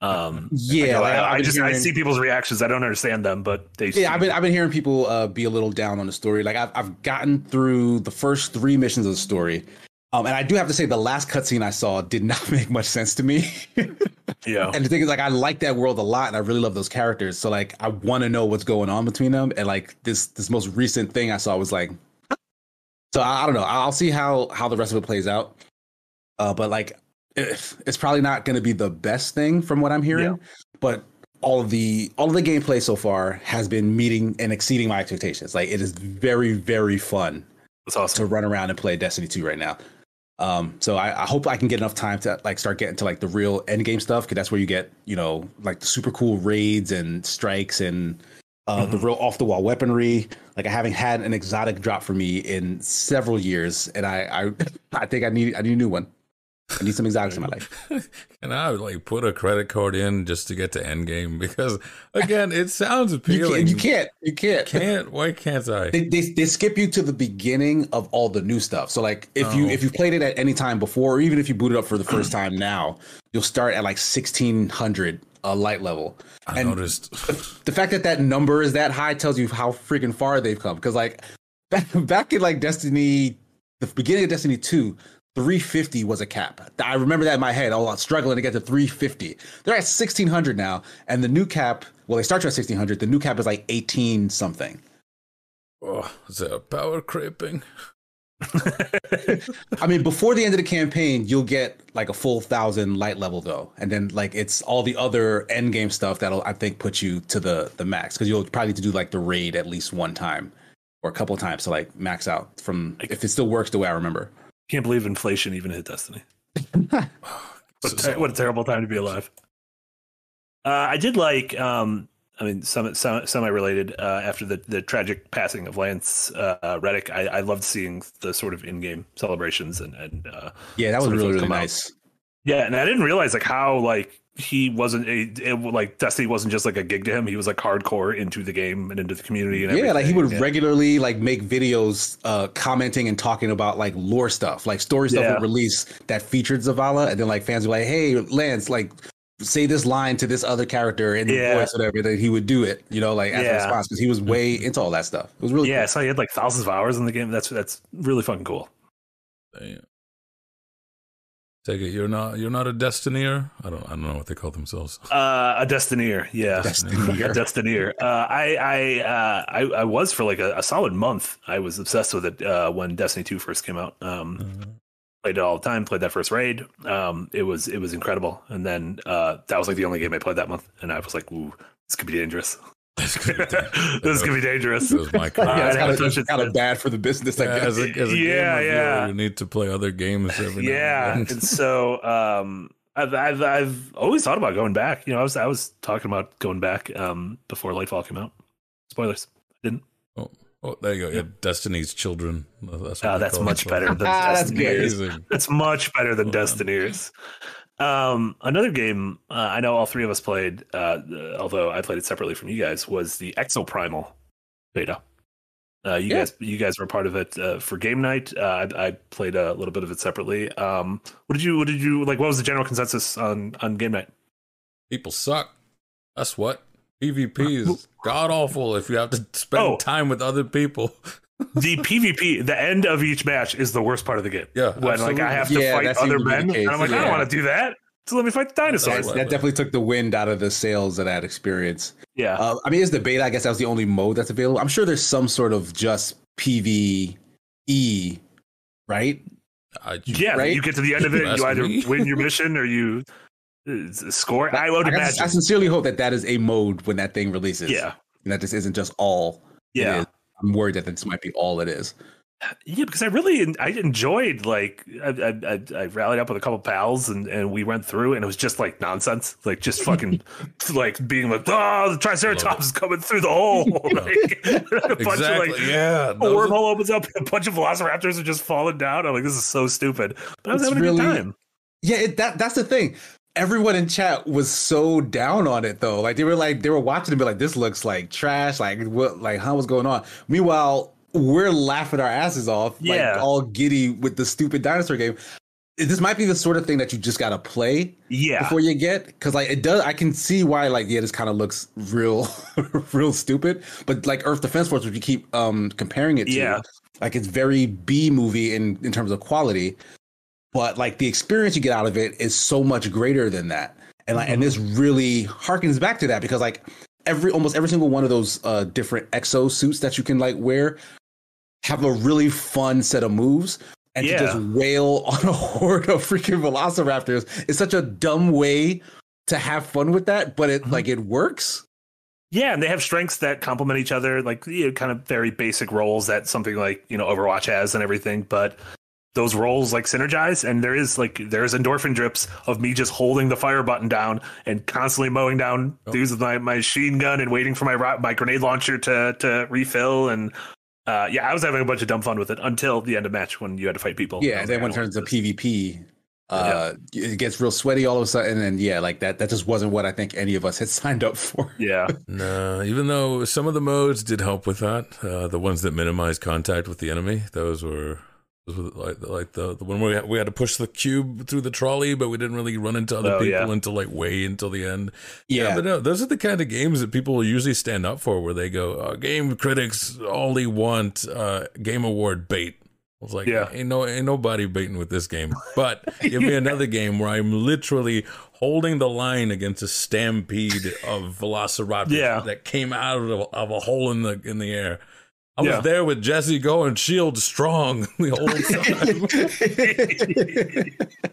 Um, Yeah, I, like, I, been just I see people's reactions. I don't understand them, but they Yeah, I've been I've been hearing people uh, be a little down on the story. Like I've I've gotten through the first three missions of the story, um, and I do have to say the last cutscene I saw did not make much sense to me. yeah. and the thing is, like, I like that world a lot, and I really love those characters. So like, I want to know what's going on between them. And like this this most recent thing I saw was like, so I, I don't know. I'll see how how the rest of it plays out. Uh, but like, it, it's probably not going to be the best thing from what I'm hearing. Yeah. But all of the all of the gameplay so far has been meeting and exceeding my expectations. Like, it is very very fun That's awesome. to run around and play Destiny 2 right now. Um, so I, I hope I can get enough time to like start getting to like the real end game stuff because that's where you get you know like the super cool raids and strikes and uh, the Mhm. real off the wall weaponry. Like I haven't had an exotic drop for me in several years, and I I, I think I need I need a new one. I need some exotics in my life. Can I like put a credit card in just to get to endgame? Because again, it sounds You appealing. can't, you can't you can't. Can't. Why can't I? They, they, they skip you to the beginning of all the new stuff. So like if you Oh. if you played it at any time before, or even if you boot it up for the first time now, you'll start at like sixteen hundred uh, light level. I and- noticed. The fact that that number is that high tells you how freaking far they've come. Because like back, back in like Destiny, the beginning of Destiny two. 350 was a cap. I remember that in my head. Oh, I'm struggling to get to 350. They're at 1600 now, and the new cap. Well, they start you at 1600. The new cap is like 18 something. Oh, is that power creeping? I mean, before the end of the campaign, you'll get like a full thousand light level though, and then like it's all the other end game stuff that'll I think put you to the the max because you'll probably need to do like the raid at least one time or a couple of times to like max out from if it still works the way I remember. Can't believe inflation even hit Destiny. what, a ter- what a terrible time to be alive. Uh, I did like, um, I mean, some, some semi-related. Uh, after the, the tragic passing of Lance uh, Reddick, I, I loved seeing the sort of in-game celebrations and and uh, yeah, that was really really come out. nice. Yeah, and I didn't realize like how like he wasn't a, it, like Destiny wasn't just like a gig to him. He was like hardcore into the game and into the community and Yeah, like he would Yeah. regularly like make videos uh commenting and talking about like lore stuff, like story stuff Yeah. would release that featured Zavala, and then like fans were like, "Hey, Lance, like say this line to this other character in the Yeah. voice, whatever." That he would do it, you know, like as a response because he was way into all that stuff. It was really Yeah, so he had like thousands of hours in the game. That's that's really fucking cool. Damn. Take it. You're not. You're not a destineer. I don't. I don't know what they call themselves. Uh, a Destineer, yeah, Destineer. a Destineer. Uh, I I, uh, I I was for like a, a solid month. I was obsessed with it uh, when Destiny Two first came out. Um, Uh, played it all the time. Played that first raid. Um, it was it was incredible. And then uh, that was like the only game I played that month. And I was like, ooh, this could be dangerous. This could be dangerous. this could be dangerous. That was my yeah, it's kind of, touched it kind of bad for the business, I Yeah, guess. as a, as a Yeah, game reviewer, yeah. you need to play other games every yeah now and then. and so um I've, I've i've always thought about going back you know i was i was talking about going back um before lightfall came out spoilers I didn't Oh, there you go. Yeah, Destiny's Children. That's, what uh, that's much themselves. better than Ah, that's Destineers. Amazing. that's much better than Oh, man. Um, another game uh, I know all three of us played, uh, although I played it separately from you guys, was the Exoprimal beta. Uh, you Yeah. guys, you guys were part of it uh, for game night. Uh, I, I played a little bit of it separately. Um, what did you, what did you like? What was the general consensus on on game night? People suck. That's what. PvP is god awful if you have to spend Oh. time with other people. the PvP, the end of each match is the worst part of the game. Yeah, when like I have to Yeah, fight other to men, and I'm like, I don't want to do that. So let me fight the dinosaurs. That, that definitely took the wind out of the sails of that experience. Yeah, Uh, I mean, it's the beta. I guess that was the only mode that's available. I'm sure there's some sort of just PVE, right? I, yeah. right? You get to the end of it, Ask you either me. win your mission or you uh, score. I would I, imagine. I sincerely hope that that is a mode when that thing releases. yeah, and that this isn't just all. it yeah. Is. I'm worried that this might be all it is. Yeah, because I really I enjoyed like I, I, I, I rallied up with a couple pals and, and we went through and it was just like nonsense, like just fucking like being like, oh, the Triceratops is coming through the hole. like, a bunch exactly. of like yeah. a those are- wormhole opens up, a bunch of velociraptors are just falling down. I'm like, this is so stupid, but I was It's having a good time. Yeah, it, that that's the thing. Everyone in chat was so down on it though. Like they were like they were watching and be like, "This looks like trash." Like what? Like how was going on? Meanwhile, we're laughing our asses off, Yeah. like all giddy with the stupid dinosaur game. This might be the sort of thing that you just gotta play Yeah, before you get because like it does. I can see why like yeah, this kind of looks real, real stupid. But like Earth Defense Force, which you keep um comparing it to, Yeah. like it's very B movie in in terms of quality, but like the experience you get out of it is so much greater than that. And like and this really harkens back to that because like every almost every single one of those uh different exo suits that you can like wear have a really fun set of moves. And Yeah. to just wail on a horde of freaking velociraptors is such a dumb way to have fun with that, but it Mhm. like it works. Yeah, and they have strengths that complement each other, like you know, kind of very basic roles that something like you know Overwatch has and everything. But those roles like synergize, and there is like there's endorphin drips of me just holding the fire button down and constantly mowing down Oh. dudes with my, my machine gun and waiting for my my grenade launcher to to refill. And uh, yeah, I was having a bunch of dumb fun with it until the end of match when you had to fight people. Yeah, was and then like, when it turns to this. PvP, uh, it gets real sweaty all of a sudden, and yeah, like that. That just wasn't what I think any of us had signed up for. yeah, No, even though some of the modes did help with that, uh, the ones that minimize contact with the enemy, those were like like the, the one where we had, we had to push the cube through the trolley, but we didn't really run into other Oh, people yeah. until like way until the end. Yeah, but no, those are the kind of games that people usually stand up for, where they go, uh, "Game critics only want uh, game award bait." I was like, Yeah. ain't no, ain't nobody baiting with this game. But give me another game where I'm literally holding the line against a stampede of velociraptors Yeah. that came out of a, of a hole in the in the air. I was Yeah. there with Jesse going shield strong the whole time.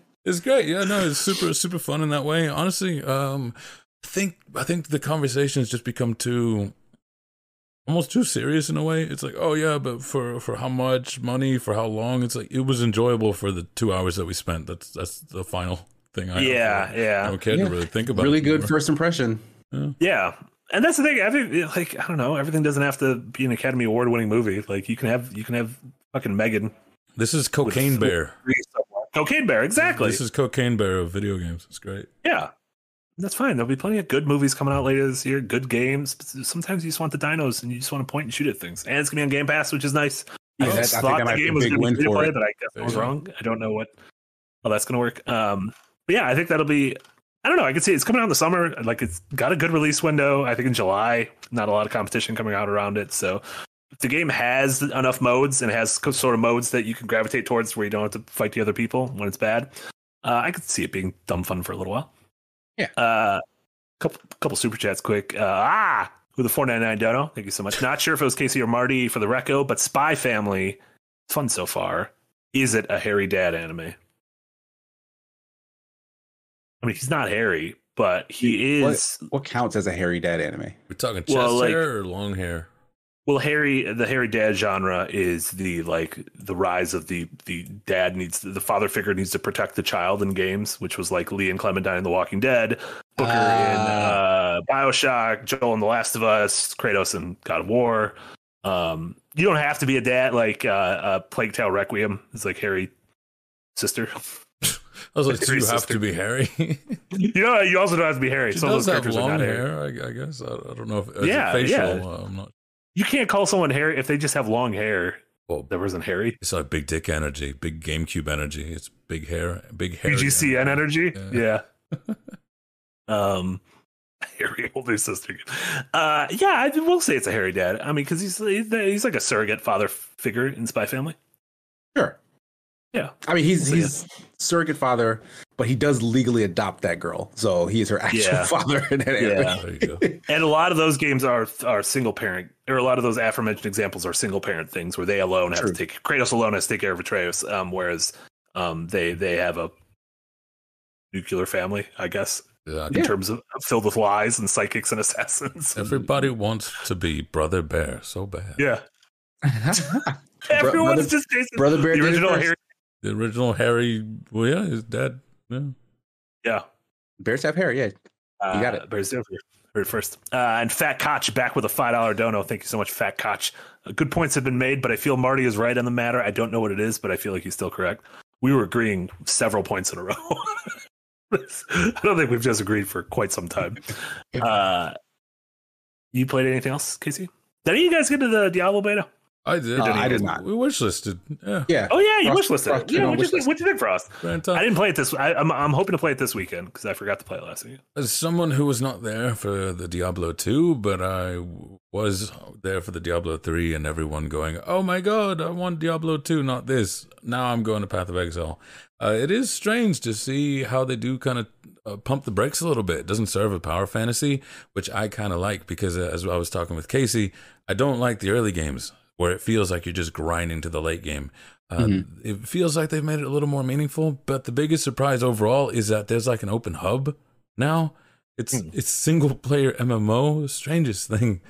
it's great. Yeah, no, it's super super fun in that way. Honestly, um, I think I think the conversations just become too almost too serious in a way. It's like, oh yeah, but for for how much money, for how long? It's like it was enjoyable for the two hours that we spent. That's that's the final thing. I have. yeah, I yeah, don't care Yeah. to really think about. really it good first impression. yeah. And that's the thing. Every like I don't know. Everything doesn't have to be an Academy Award winning movie. Like you can have you can have fucking Megan. This is Cocaine with- Bear. Cocaine Bear, exactly. This is Cocaine Bear of video games. It's great. Yeah. That's fine. There'll be plenty of good movies coming out later this year, good games. But sometimes you just want the dinos and you just want to point and shoot at things. And it's gonna be on Game Pass, which is nice. I Yeah, that- I just think thought the game was gonna be win free to play, it. but I guess I was wrong. I don't know what how that's gonna work. Um but yeah, I think that'll be I don't know. I can see it's coming out in the summer. Like it's got a good release window. I think in July. Not a lot of competition coming out around it. So if the game has enough modes and has sort of modes that you can gravitate towards where you don't have to fight the other people when it's bad, uh, I could see it being dumb fun for a little while. Yeah. Uh, couple couple super chats quick. Uh, ah, with the four ninety nine dono. Thank you so much. Not sure if it was Casey or Marty for the Reco, but Spy Family, fun so far. Is it a hairy Dad anime? I mean, he's not hairy, but he is. What counts as a hairy dad anime? We're talking chest Well, like- hair or long hair. Well, Harry, the hairy dad genre is the like the rise of the the dad needs the father figure needs to protect the child in games, which was like Lee and Clementine in The Walking Dead, Booker in uh, Bioshock, Joel in The Last of Us, Kratos in God of War. Um, you don't have to be a dad like uh, uh, Plague Tale Requiem is like Harry sister. I was like, do you have sister. to be hairy? she you know, you also don't have to be Harry. Some of does those have characters are long not Harry. hair, I, I guess. I, I don't know if it's Yeah, facial. yeah. Uh, I'm not. You can't call someone hairy if they just have long hair. Well, That wasn't Harry. it's like big dick energy, big GameCube energy. It's big hair, big hair. BGCN energy. Yeah. Yeah. um, hairy older sister. Uh, yeah, I will say it's a hairy dad. I mean, because he's he's like a surrogate father figure in Spy Family. Sure. Yeah. I mean, he's We'll see he's surrogate father, but he does legally adopt that girl, so he is her actual Yeah. father. In that. Yeah. There you go. And a lot of those games are are single parent, or a lot of those aforementioned examples are single parent things where they alone have to take Kratos alone has to take care of Atreus, um, whereas um, they they have a nuclear family, I guess, Yeah, in Yeah. terms of filled with lies and psychics and assassins. Everybody wants to be Brother Bear so bad. yeah, Bro- everyone's brother, just Jason. brother Bear the original first. Harry. The original Harry, well, yeah, his dad. Yeah. Yeah, Bears have hair. Yeah. You got Uh, it. Bears over. Heard it first. Uh, and Fat Koch back with a five dollar dono. Thank you so much, Fat Koch. Uh, good points have been made, but I feel Marty is right on the matter. I don't know what it is, but I feel like he's still correct. We were agreeing several points in a row. I don't think we've just agreed for quite some time. Uh, you played anything else, Casey? Did any of you guys get to the Diablo beta? I did. Uh, I did not. We wish listed. Yeah. Yeah. Oh yeah, you Frost- wish listed. Frost- Yeah, you know, what'd you, think- what'd you think, Frost? Grand I didn't play it this. I, I'm I'm hoping to play it this weekend because I forgot to play it last week. As someone who was not there for the Diablo 2, but I was there for the Diablo 3 and everyone going, oh my god, I want Diablo 2, not this. Now I'm going to Path of Exile. Uh, it is strange to see how they do kind of uh, pump the brakes a little bit. It doesn't serve a power fantasy, which I kind of like because uh, as I was talking with Casey, I don't like the early games where it feels like you're just grinding to the late game. Uh, It feels like they've made it a little more meaningful, but the biggest surprise overall is that there's like an open hub now. It's it's single player MMO, strangest thing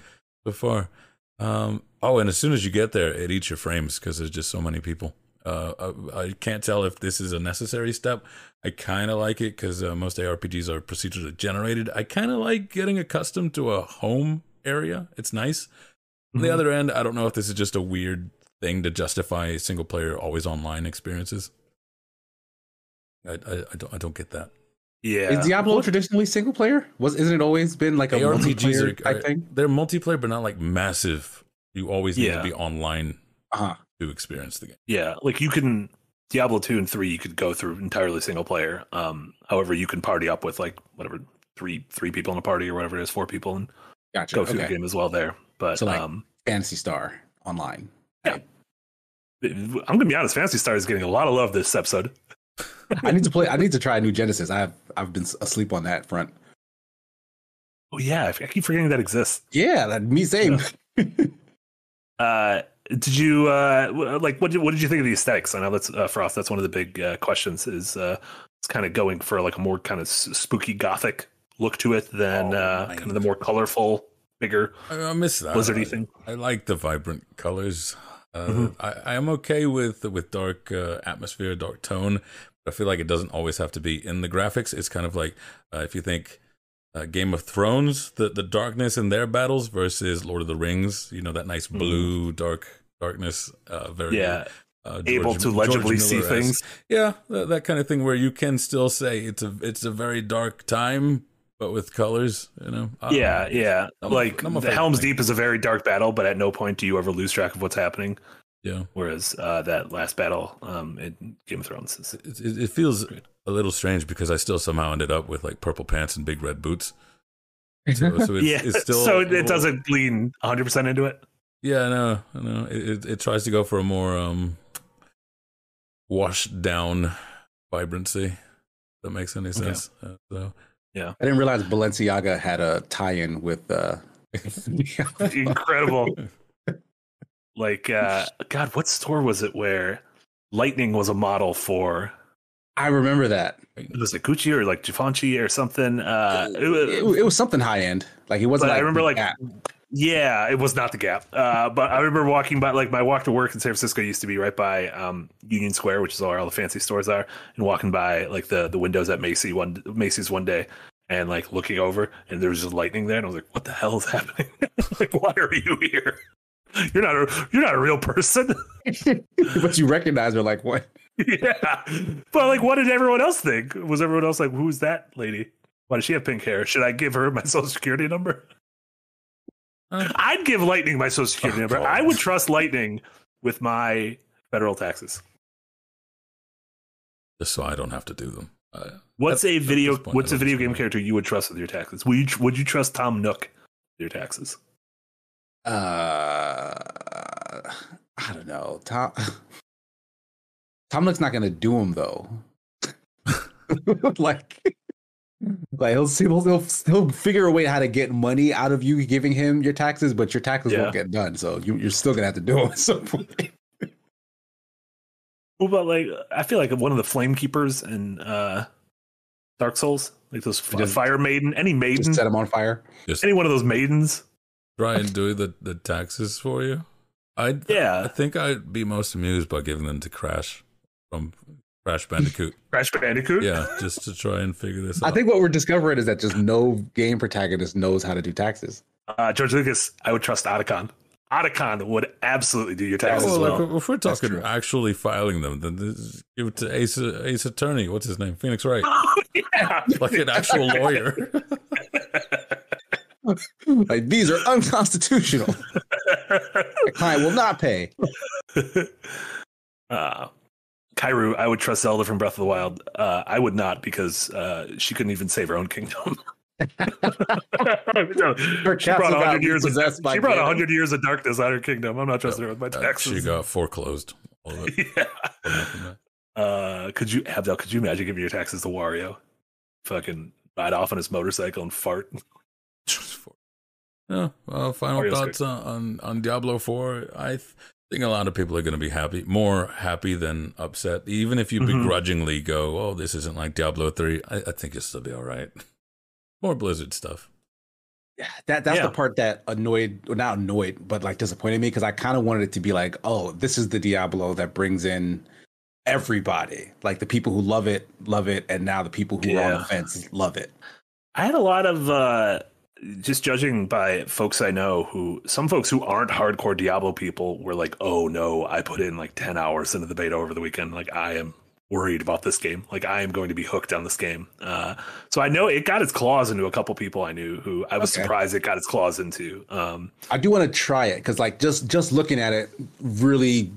so far. Um, oh, and as soon as you get there, it eats your frames because there's just so many people. Uh, I, I can't tell if this is a necessary step. I kind of like it because uh, most ARPGs are procedurally generated. I kind of like getting accustomed to a home area. It's nice. On the Mhm. other end, I don't know if this is just a weird thing to justify single player always online experiences. I, I, I don't I don't get that. Yeah, Is Diablo traditionally single player? Was isn't it always been like a ARPGs multiplayer are, type are thing? they're multiplayer, but not like massive. You always need Yeah. to be online Uh-huh. to experience the game. Yeah, like you can Diablo two and three, you could go through entirely single player. Um, however, you can party up with like whatever three three people in a party or whatever it is, four people, and Gotcha. go through okay. the game as well there. But So, like, um, Phantasy Star Online. Yeah, I'm gonna be honest, Phantasy Star is getting a lot of love this episode. I need to play. I need to try a New Genesis. I've I've been asleep on that front. Oh yeah, I keep forgetting that exists. Yeah, that me same. Uh, did you uh like what did what did you think of the aesthetics? I know that's uh, Frost. That's one of the big uh, questions. Is uh, it's kind of going for like a more kind of spooky gothic look to it than Oh, uh, kind of the more colorful, bigger I, I miss that. blizzardy I, thing. I like the vibrant colors. Uh, Mhm. I, I am okay with with dark uh, atmosphere, dark tone. But I feel like it doesn't always have to be in the graphics. It's kind of like uh, if you think uh, Game of Thrones, the the darkness in their battles versus Lord of the Rings. You know that nice blue dark darkness. Uh, very Mm-hmm. Yeah, uh, able to legibly see things. Yeah, that, that kind of thing where you can still say it's a it's a very dark time, but with colors. You know. Uh, yeah, yeah. I'm like I'm a the fan. Helm's Deep is a very dark battle, but at no point do you ever lose track of what's happening. yeah. Whereas uh, that last battle um, in Game of Thrones is It, it, it feels a little strange because I still somehow ended up with like purple pants and big red boots. So, so it's, yeah. it's still so a it doesn't lean 100 percent into it. Yeah, I know, I know. It, it, it tries to go for a more um washed down vibrancy. If that makes any Okay. sense. Uh, so I didn't realize Balenciaga had a tie-in with. uh Incredible. like uh, God, what store was it where Lightning was a model for? I remember that. It was like Gucci or like Givenchy or something. Uh, it was- It, it was something high end. Like it wasn't. But I remember, like, that. Yeah, it was not the Gap. Uh, but I remember walking by, like my walk to work in San Francisco used to be right by um, Union Square, which is where all the fancy stores are, and walking by like the the windows at Macy one Macy's one day, and like looking over, and there was just lightning there, and I was like, "What the hell is happening? like, why are you here? You're not a you're not a real person." but you recognize her like what? yeah, but like, what did everyone else think? Was everyone else like, "Who's that lady? Why does she have pink hair? Should I give her my social security number?" Uh, I'd give Lightning my social security Oh, number. God. I would trust Lightning with my federal taxes. just so I don't have to do them. Uh, What's a video? point, What's I a don't video game know. character you would trust with your taxes? Would you Would you trust Tom Nook with your taxes? Uh, I don't know. Tom. Tom Nook's not gonna do them though. like, like he'll, he'll he'll he'll figure a way how to get money out of you giving him your taxes, but your taxes Yeah. won't get done. So you, you're still gonna have to do them at some point. What about like? I feel like one of the Flame Keepers in uh, Dark Souls, like those f- Just- Fire Maiden, any maiden, Just set him on fire. just any one of those maidens. try and do the, the taxes for you. I yeah. I think I'd be most amused by giving them to Crash from Crash Bandicoot. Crash Bandicoot. yeah, just to try and figure this out. I think what we're discovering is that just no game protagonist knows how to do taxes. Uh, George Lucas, I would trust Otacon. Otacon would absolutely do your taxes well, well. like, if we're talking actually filing them, then this, give it to Ace Ace Attorney. What's his name? Phoenix Wright, yeah. like an actual lawyer. Like these are unconstitutional. The client will not pay. uh, Kairu, I would trust Zelda from Breath of the Wild. Uh, I would not because uh, she couldn't even save her own kingdom. No, Her she brought castle hundred years. Of, repossessed by she brought Ganon. hundred years of darkness on her kingdom. I'm not trusting her with my Uh, taxes. she got foreclosed. All of it. yeah. for nothing, man. Uh, could you Abdel? Could you imagine giving your taxes to Wario? Fucking ride off on his motorcycle and fart. Yeah. Well, final Mario's thoughts on, on on Diablo Four. I th- think a lot of people are going to be happy, more happy than upset. Even if you Mhm. begrudgingly go, "Oh, this isn't like Diablo 3, I, I think you'll still be all right. More Blizzard stuff. Yeah, that that's Yeah. the part that annoyed, or not annoyed, but like disappointed me because I kind of wanted it to be like, oh, this is the Diablo that brings in everybody, like the people who love it, love it, and now the people who are on the fence love it. I had a lot of uh, just judging by folks I know who some folks who aren't hardcore Diablo people were like, "Oh no, I put in like 10 hours into the beta over the weekend. Like I am worried about this game. Like I am going to be hooked on this game." Uh, so I know it got its claws into a couple people I knew who I was Okay. surprised it got its claws into. Um, I do want to try it because like just just looking at it really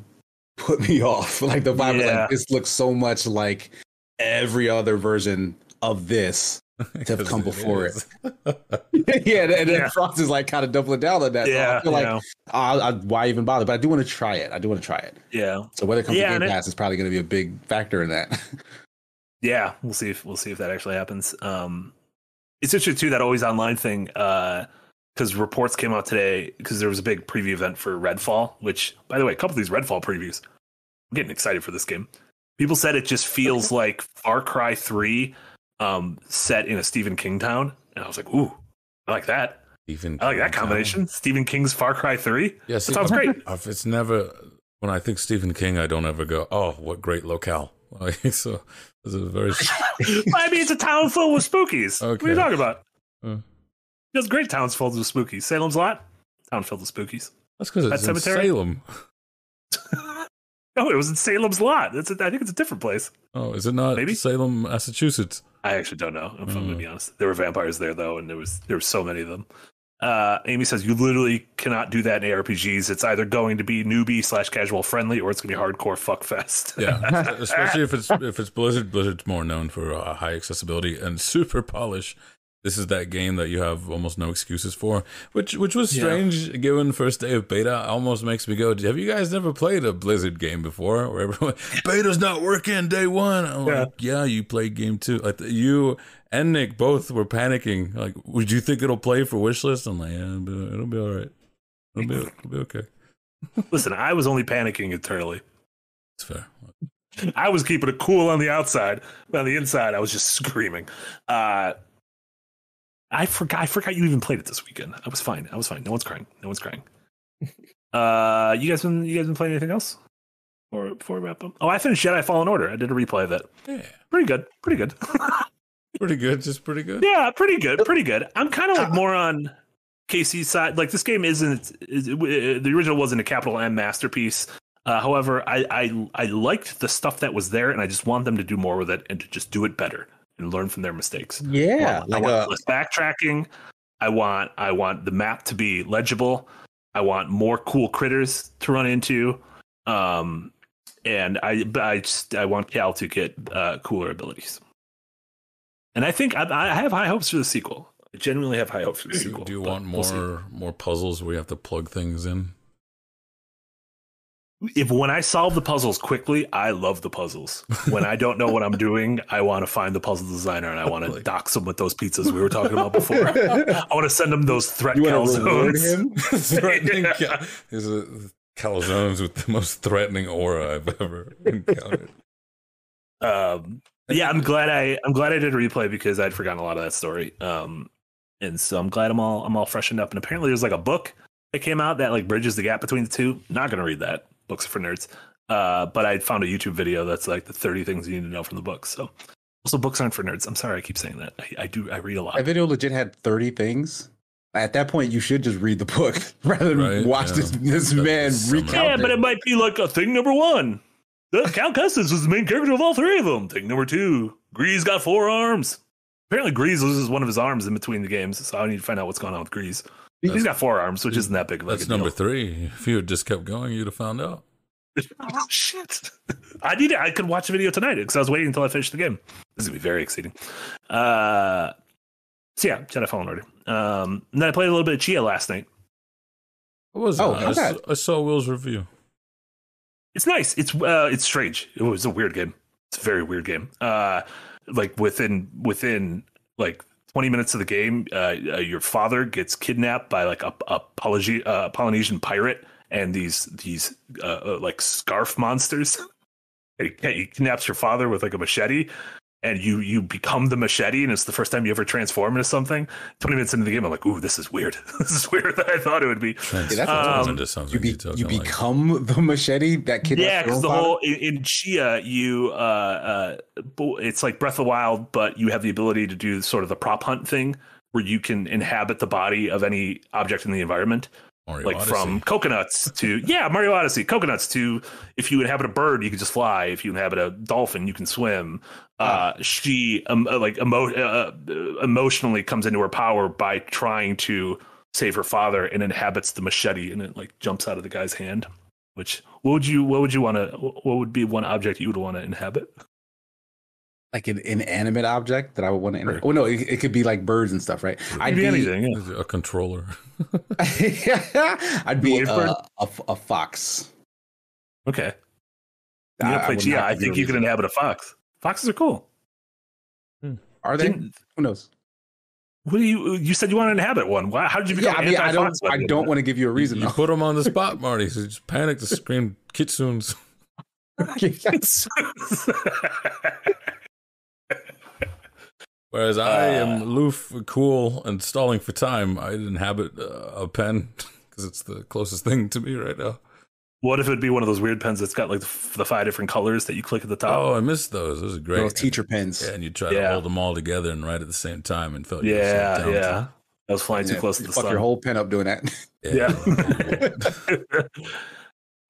put me off. Like the vibe Yeah. like this looks so much like every other version of this to have come before it. yeah, and, and then Yeah. Frost is like kind of doubling down on that. so yeah, I feel like I, I, why even bother? But I do want to try it. I do want to try it. yeah, So whether it comes Yeah, to Game Pass is probably going to be a big factor in that. yeah. We'll see if we'll see if that actually happens. Um, it's interesting too that always online thing. Uh, because reports came out today because there was a big preview event for Redfall. Which, by the way, a couple of these Redfall previews, I'm getting excited for this game. People said it just feels like Far Cry Three, um, set in a Stephen King town, and I was like, ooh, I like that. Stephen I like that combination. Stephen King's Far Cry Three. Yes, That sounds great. If it's never when I think Stephen King, I don't ever go, "Oh, what great locale." Like, so this is a very I mean, it's a town full with spookies. What are you talking about? Uh. There's great towns filled with spookies. Salem's Lot, town filled with spookies. that's because it's in Cemetery? Salem. No, it was in Salem's Lot. That's a, I think it's a different place. Oh, is it not Maybe. Salem, Massachusetts? I actually don't know. If I'm Mm. gonna be honest, there were vampires there though, and there was there were so many of them. Uh, Amy says you literally cannot do that in ARPGs. It's either going to be newbie slash casual friendly, or it's gonna be hardcore fuck fest. Yeah, especially if it's if it's Blizzard. Blizzard's more known for uh, high accessibility and super polish. This is that game that you have almost no excuses for, which which was Yeah. strange given first day of beta. Almost makes me go, "Have you guys never played a Blizzard game before?" Where everyone beta's not working day one. I'm Yeah. like, yeah, you played game two. Like you and Nick both were panicking. Like, would you think it'll play for wishlist? I'm like, yeah, it'll be, it'll be all right. It'll be it'll be okay. Listen, I was only panicking internally. It's fair. I was keeping it cool on the outside, but on the inside, I was just screaming. Uh, I forgot. I forgot you even played it this weekend. I was fine. I was fine. No one's crying. No one's crying. Uh, you guys been you guys been playing anything else? Or before we wrap up? Oh, I finished Jedi Fallen Order. I did a replay of it. Yeah, Pretty good. Pretty good. pretty good. Just pretty good. yeah, pretty good. Pretty good. I'm kind of like more on Casey's side. Like this game isn't is, the original wasn't a capital M masterpiece. Uh, however, I, I I liked the stuff that was there, and I just want them to do more with it and to just do it better and learn from their mistakes. Yeah, I want, like I a want less backtracking. I want I want the map to be legible. I want more cool critters to run into. Um, and I but I just I want Cal to get uh, cooler abilities. And I think I, I have high hopes for the sequel. I genuinely have high hopes for the sequel. do you but want we'll more more puzzles where you have to plug things in? If when I solve the puzzles quickly, I love the puzzles. When I don't know what I'm doing, I want to find the puzzle designer and I want to Like- dox him with those pizzas we were talking about before. I want to send him those threat you want to reward calzones. threatening Yeah. cal- These are calzones with the most threatening aura I've ever encountered. um yeah i'm glad i i'm glad i did a replay because i'd forgotten a lot of that story um and so i'm glad i'm all i'm all freshened up and apparently there's like a book that came out that like bridges the gap between the two not gonna read that books for nerds uh but i found a youtube video that's like the 30 things you need to know from the book so also books aren't for nerds i'm sorry i keep saying that i, I do i read a lot That video legit had 30 things. At that point, you should just read the book rather than Right, watch yeah. this this That's man the summary. recount. yeah but it might be like a thing number one the cal Kestis was the main character of all three of them thing number two Greez got four arms apparently Greez loses one of his arms in between the games so i need to find out what's going on with Greez He's got four arms, which isn't that big. Of like That's a deal. number three. If you had just kept going, you'd have found out. Oh shit! I need. I could watch the video tonight because I was waiting until I finished the game. This is gonna be very exciting. Uh, so yeah, Jedi Fallen Order. Um, and then I played a little bit of Tchia last night. What was Oh, that? I, how's that? I saw Will's review. It's nice. It's uh, it's strange. It was a weird game. It's a very weird game. Uh, like within within like 20 minutes of the game, uh, uh, your father gets kidnapped by like a, a Polygi- uh, Polynesian pirate and these these uh, uh, like scarf monsters. He kidnaps your father with like a machete, and you you become the machete, and it's the first time you ever transform into something. 20 minutes into the game, I'm like, ooh, this is weird. this is weirder than I thought it would be. that's Um, Transform into something You, be, you're talking you like- become the machete that kid. Yeah, because the whole in, in Tchia, you uh, uh, it's like Breath of the Wild, but you have the ability to do sort of the prop hunt thing, where you can inhabit the body of any object in the environment, Mario like Odyssey. from coconuts to yeah, Mario Odyssey, coconuts to if you inhabit a bird, you can just fly. If you inhabit a dolphin, you can swim. Uh, she um, uh, like emo- uh, uh, emotionally comes into her power by trying to save her father and inhabits the machete, and it like jumps out of the guy's hand. Which what would you what would you want to what would be one object you would want to inhabit? Like an inanimate object that I would want to. Sure. Oh no, it, it could be like birds and stuff, right? I'd Maybe be, anything. Yeah. a controller. I'd be a, bird? a, f- a fox. Okay. You I- gonna I play would I think you can inhabit a fox. Foxes are cool. Hmm. Are they? Didn't- Who knows? What do you? You said you want to inhabit one. Why, how did you become? Yeah, I mean, I don't, I don't want to give you a reason. You put them on the spot, Marty. So you just panic to scream kitsunes. Whereas I am Uh. aloof, cool, and stalling for time. I inhabit uh, a pen because it's the closest thing to me right now. what if it would be one of those weird pens that's got like the, five different colors that you click at the top? Oh, I missed those. Those are great. Those teacher pens. Yeah, and you try to hold them all together and write at the same time and felt you were yeah, yeah. I was flying too Yeah, close to you the fuck sun. your whole pen up doing that. Yeah.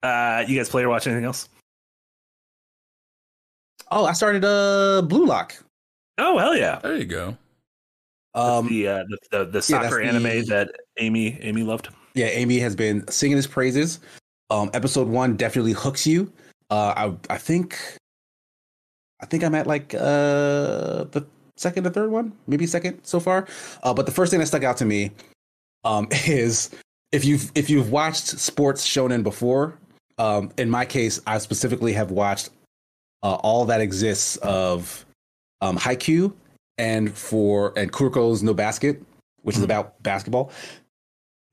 Uh, you guys play or watch anything else? Oh, I started uh Blue Lock. Oh hell yeah! there you go. Um, the, uh, the the the that's soccer anime the- that Amy Amy loved. yeah, Amy has been singing his praises. Um, episode one definitely hooks you. Uh, I I think, I think I'm at like uh the second or third one, maybe second so far. Uh, but the first thing that stuck out to me, um, is if you've if you've watched sports shonen before. Um, in my case, I specifically have watched uh, all that exists of um, Haikyuu and for and Kuroko's No Basket, which is Mhm. about basketball.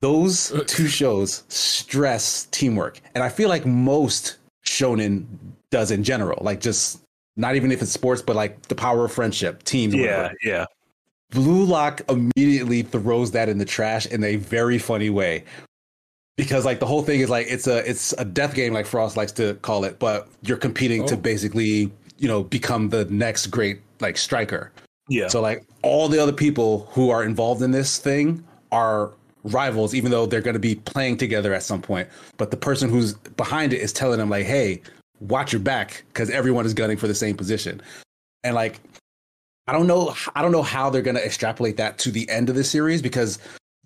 Those two shows stress teamwork, and I feel like most shonen does in general. Like just not even if it's sports, but like the power of friendship, teams. Yeah, whatever. yeah. Blue Lock immediately throws that in the trash in a very funny way. Because like the whole thing is like it's a it's a death game like Frost likes to call it, but you're competing to Oh. basically, you know, become the next great like striker. Yeah. So like all the other people who are involved in this thing are rivals, even though they're going to be playing together at some point. But the person who's behind it is telling them like, "Hey, watch your back," because everyone is gunning for the same position. And like, I don't know, I don't know how they're going to extrapolate that to the end of the series because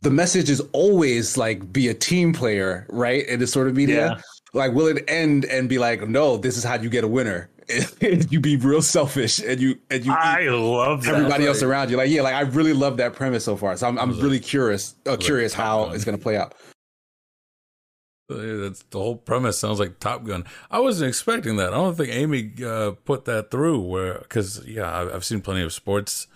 the message is always like be a team player, right? In this sort of media. Yeah. Like, will it end and be like, no, this is how you get a winner? you be real selfish and you and you I love that. everybody else like- around you. Like, yeah, like I really love that premise so far. So I'm, I'm was really curious, uh, curious Top how Gun. it's gonna play out. Uh, That's the whole premise. Sounds like Top Gun. I wasn't expecting that. I don't think Amy uh, put that through. Where because yeah, I- I've seen plenty of sports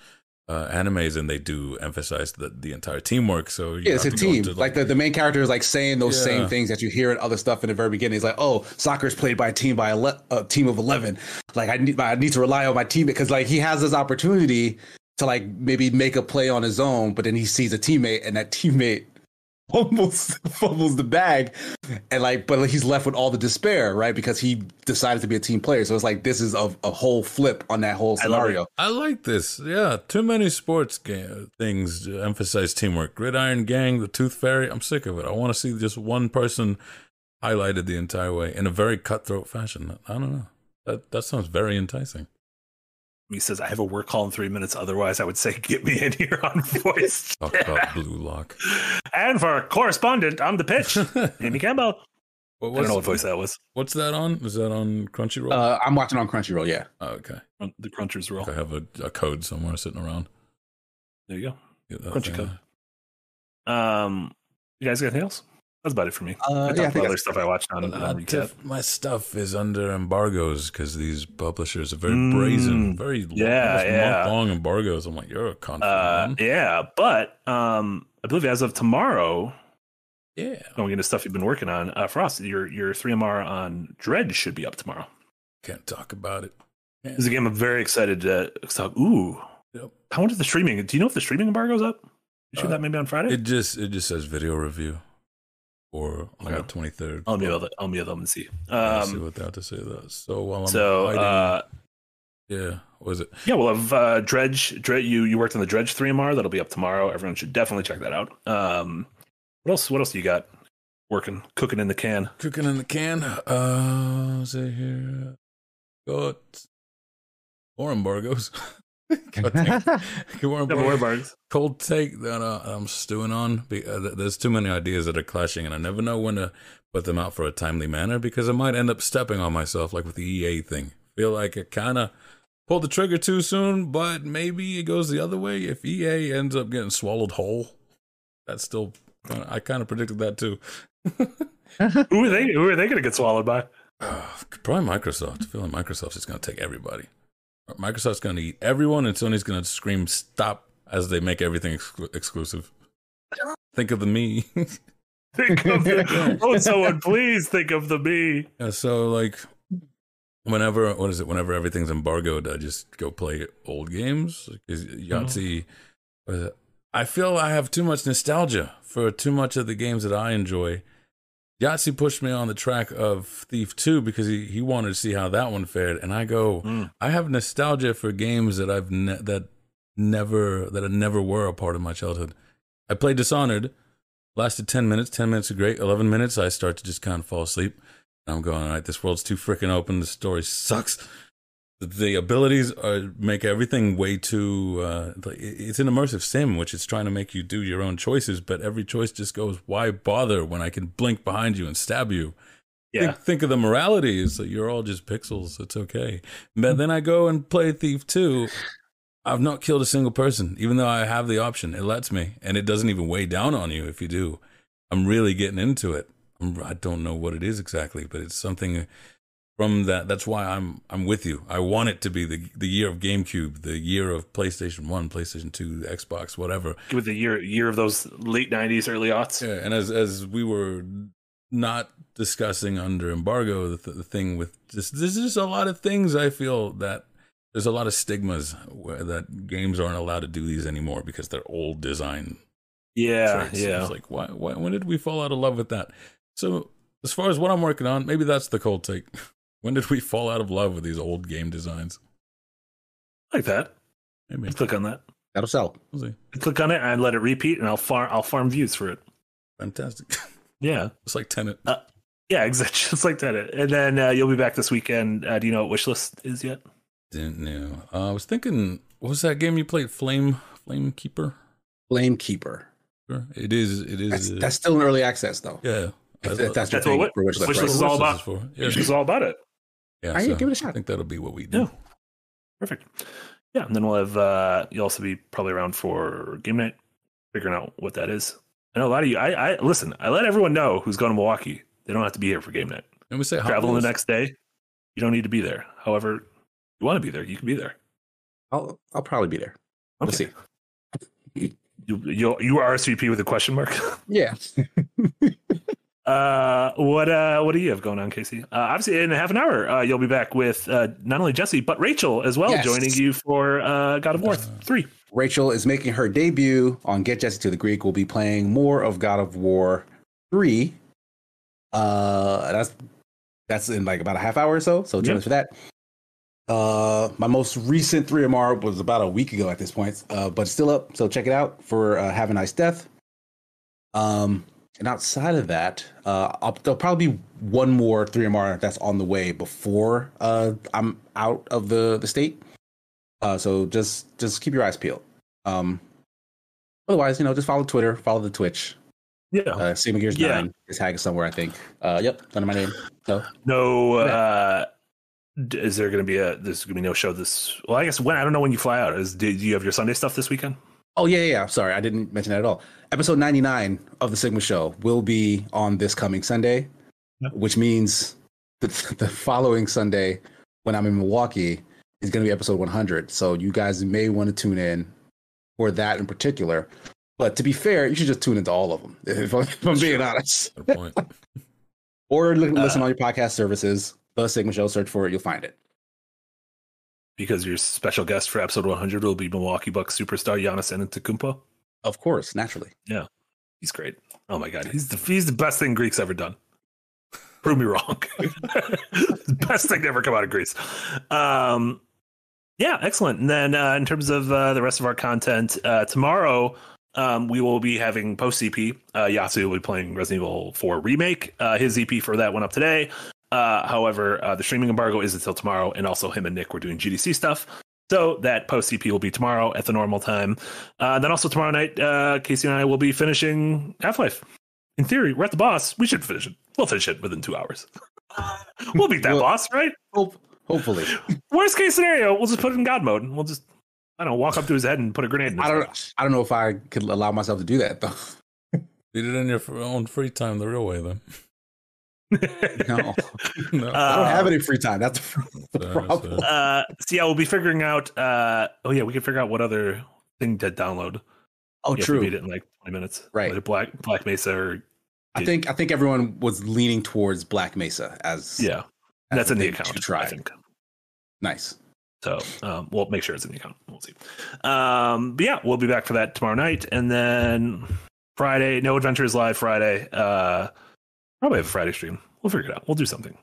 uh, animes and they do emphasize the, the entire teamwork. So Yeah, it's a have to go team. into, Like the, the main character is like saying those Yeah. same things that you hear in other stuff in the very beginning. It's like, oh, soccer is played by a team by a, le- a team of eleven. Like I need I need to rely on my team because like he has this opportunity to like maybe make a play on his own, but then he sees a teammate and that teammate almost fumbles the bag and like but he's left with all the despair right because he decided to be a team player so it's like this is a, a whole flip on that whole I scenario I like this. Yeah, too many sports ga- things emphasize teamwork. Gridiron Gang, the Tooth Fairy. I'm sick of it. I want to see just one person highlighted the entire way in a very cutthroat fashion. I don't know. That that sounds very enticing. He says, I have a work call in three minutes. Otherwise, I would say, get me in here on voice. Talk about Blue Lock. and for correspondent on the pitch, Amy Campbell. What I don't know what voice that was. What's that on? Is that on Crunchyroll? uh i'm watching on crunchyroll yeah oh, okay. The Crunchers roll. I have a, a code somewhere sitting around. There you Get that Crunchy thing. code. go. Um, you guys got anything else? That's about it for me. uh I yeah i think other stuff I watched on, Uh, on. Tiff, my stuff is under embargoes because these publishers are very Mm, brazen, very yeah, yeah. long embargoes. I'm like, you're a confident Uh, man. yeah, but um, I believe as of tomorrow, Yeah, going into stuff you've been working on, uh, Frost, your your 3MR on Dredge should be up tomorrow. can't talk about it. Can't. This is a game I'm very excited to talk. Ooh, Yep. how much is the streaming? Do you know if the streaming embargo's up? You shoot Uh, that maybe on Friday? It just it just says video review, or on the twenty third. I'll be able to, I'll be able to see. see Um, what they have to say. That so while I'm so hiding, uh, yeah, what was it? yeah, we'll have uh, Dredge. Dredge, you you worked on the Dredge 3MR. That'll be up tomorrow. Everyone should definitely check that out. Um, what else? What else do you got? Working, cooking in the can. Cooking in the can. Uh, say here, got more embargoes. God damn. More Never embargoes. cold take that uh, I'm stewing on. Be- uh, th- There's too many ideas that are clashing, and I never know when to put them out for a timely manner because I might end up stepping on myself, like with the EA thing. Feel like I kind of pulled the trigger too soon, but maybe it goes the other way. If EA ends up getting swallowed whole, that's still. I kind of predicted that too. Who are they? Who are they going to get swallowed by? Probably Microsoft. I feel like Microsoft's just going to take everybody. Microsoft's going to eat everyone, and Sony's going to scream "Stop!" as they make everything exclu- exclusive. Think of the me. think of the, oh, someone please think of the me. Yeah, so like whenever what is it? Whenever everything's embargoed, I just go play old games. Is Yahtzee? uh, I feel I have too much nostalgia for too much of the games that I enjoy. Yahtzee pushed me on the track of Thief 2 because he, he wanted to see how that one fared, and I go, Mm. I have nostalgia for games that I've ne- that never that never were a part of my childhood. I played Dishonored, lasted ten minutes. Ten minutes are great. Eleven minutes, I start to just kind of fall asleep. And I'm going, all right, this world's too freaking open. The story sucks. The, abilities are make everything way too. Uh, it's an immersive sim, which is trying to make you do your own choices, but every choice just goes, why bother when I can blink behind you and stab you? Yeah. Think, think of the morality is that you're all just pixels. It's okay. But then I go and play Thief 2. I've not killed a single person, even though I have the option. It lets me, and it doesn't even weigh down on you if you do. I'm really getting into it. I'm, I don't know what it is exactly, but it's something from that. That's why I'm I'm with you. I want it to be the the year of GameCube, the year of PlayStation One, PlayStation Two, Xbox, whatever. With the year year of those late nineties, early aughts. Yeah, and as as we were not discussing under embargo, the, th- the thing with this, there's just a lot of things I feel that there's a lot of stigmas where that games aren't allowed to do these anymore because they're old design. Yeah, traits. yeah. It's like why, why when did we fall out of love with that? So as far as what I'm working on, maybe that's the cold take. When did we fall out of love with these old game designs? like that. Maybe. Click on that. That'll sell. Uh, We'll see. Click on it and let it repeat, and I'll farm. I'll farm views for it. Fantastic. Yeah, it's like Tenet. yeah, exactly. Just like that. And then uh, you'll be back this weekend. Uh, do you know what wish list is yet? Didn't know. Uh, I was thinking, what was that game you played? Flame, Flame Keeper. Flame Keeper. Sure. It is. It is. That's, uh, that's still an early access though. yeah. If, I if thought- that's That's thing what- for wish list. right? is all about- for. Yeah. Wish is all about it. Yeah, All right, so give it a shot. I think that'll be what we do. Yeah. Perfect. Yeah, and then we'll have uh you'll also be probably around for game night, figuring out what that is. I know a lot of you. I, I listen. I let everyone know who's going to Milwaukee. They don't have to be here for game night. And we say Hot Traveling the next day, you don't need to be there. However, you want to be there, you can be there. I'll I'll probably be there. We'll Okay. see. You you you are RSVP with a question mark. Yeah. Uh, what uh, what do you have going on, Casey? Uh, obviously, in half an hour, uh, you'll be back with uh, not only Jesse but Rachel as well, Yes. joining you for uh, God of War three. Rachel is making her debut on Get Jesse to the Greek. We'll be playing more of God of War 3. Uh that's that's in like about a half hour or so. So join Yeah. us for that. Uh my most recent 3MR was about a week ago at this point. Uh but still up. So check it out for uh, Have a Nice Death. Um and outside of that, uh there'll probably be one more 3MR that's on the way before uh I'm out of the the state. Uh, so just just keep your eyes peeled. Um, otherwise, you know, just follow Twitter, follow the Twitch. Yeah. Uh, Sigma Gears Yeah. Nine is tagged somewhere, I think. Uh, yep, under my name. So No, uh, is there going to be a? There's going to be no show this. Well, I guess when I don't know when you fly out. Is do you have your Sunday stuff this weekend? Oh yeah, yeah, yeah. Sorry, I didn't mention that at all. Episode 99 of the Sigma Show will be on this coming Sunday, Yeah. which means the, the following Sunday when I'm in Milwaukee is going to be episode 100. So you guys may want to tune in for that in particular. But to be fair, you should just tune into all of them. If I'm, if I'm being honest, point. or li- listen Uh, on your podcast services. The Sigma Show, search for it, you'll find it. Because your special guest for episode 100 will be Milwaukee Bucks superstar Giannis Antetokounmpo. Of course, naturally. Yeah, he's great. Oh my god, he's the he's the best thing Greek's ever done. Prove me wrong. best thing to ever come out of Greece. Um, yeah, excellent. And then uh, in terms of uh, the rest of our content, uh, tomorrow um, we will be having post EP. Uh, Yasu will be playing Resident Evil 4 remake. Uh, his EP for that went up today. Uh, however, uh, the streaming embargo is until tomorrow, and also him and Nick were doing GDC stuff. So that post CP will be tomorrow at the normal time. Uh, then also tomorrow night, uh, Casey and I will be finishing Half Life. In theory, we're at the boss. We should finish it. We'll finish it within two hours. we'll beat that Well- boss, right? Hope, hopefully. Worst case scenario, we'll just put it in God mode. and We'll just, I don't know, walk up to his head and put a grenade in his I don't. I don't know if I could allow myself to do that though. Did it in your own free time the real way, then. No, no. I don't Uh, have any free time. That's the, the problem. sorry. uh, so yeah, we'll be figuring out. Uh, oh yeah, we can figure out what other thing to download. Oh, you have to true. beat it in like 20 minutes. Right. Like Black Black Mesa or I think I think everyone was leaning towards Black Mesa as yeah. as That's in the account. to try. I think. Nice. So um, we'll make sure it's in the account. We'll see. Um, but yeah, we'll be back for that tomorrow night, and then Friday, No Adventures Live Friday. Uh, probably have a Friday stream. We'll figure it out. We'll do something.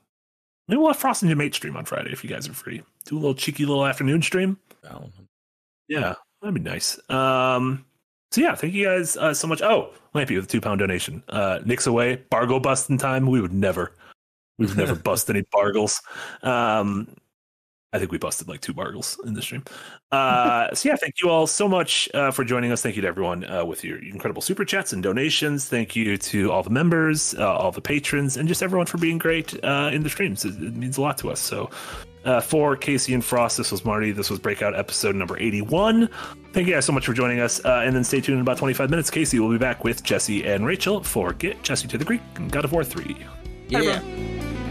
Maybe we'll have Frost and your Mate stream on Friday if you guys are free. Do a little cheeky little afternoon stream. Yeah, that'd be nice. Um, so yeah, thank you guys uh, so much. Oh, Lampy with a two pound donation. Uh, Nick's away. Bargo busting time. We would never, we've never bust any bargles. Um, I think we busted like two bargles in the stream. Uh, so yeah, thank you all so much uh, for joining us. Thank you to everyone uh, with your incredible super chats and donations. Thank you to all the members, uh, all the patrons, and just everyone for being great uh, in the streams. It, it means a lot to us. So uh, for Casey and Frost, this was Marty. This was Breakout episode number 81. Thank you guys so much for joining us. Uh, and then stay tuned in about 25 minutes. Casey will be back with Jesse and Rachel for Get Jesse to the Greek and God of War 3. Bye, Yeah. everyone.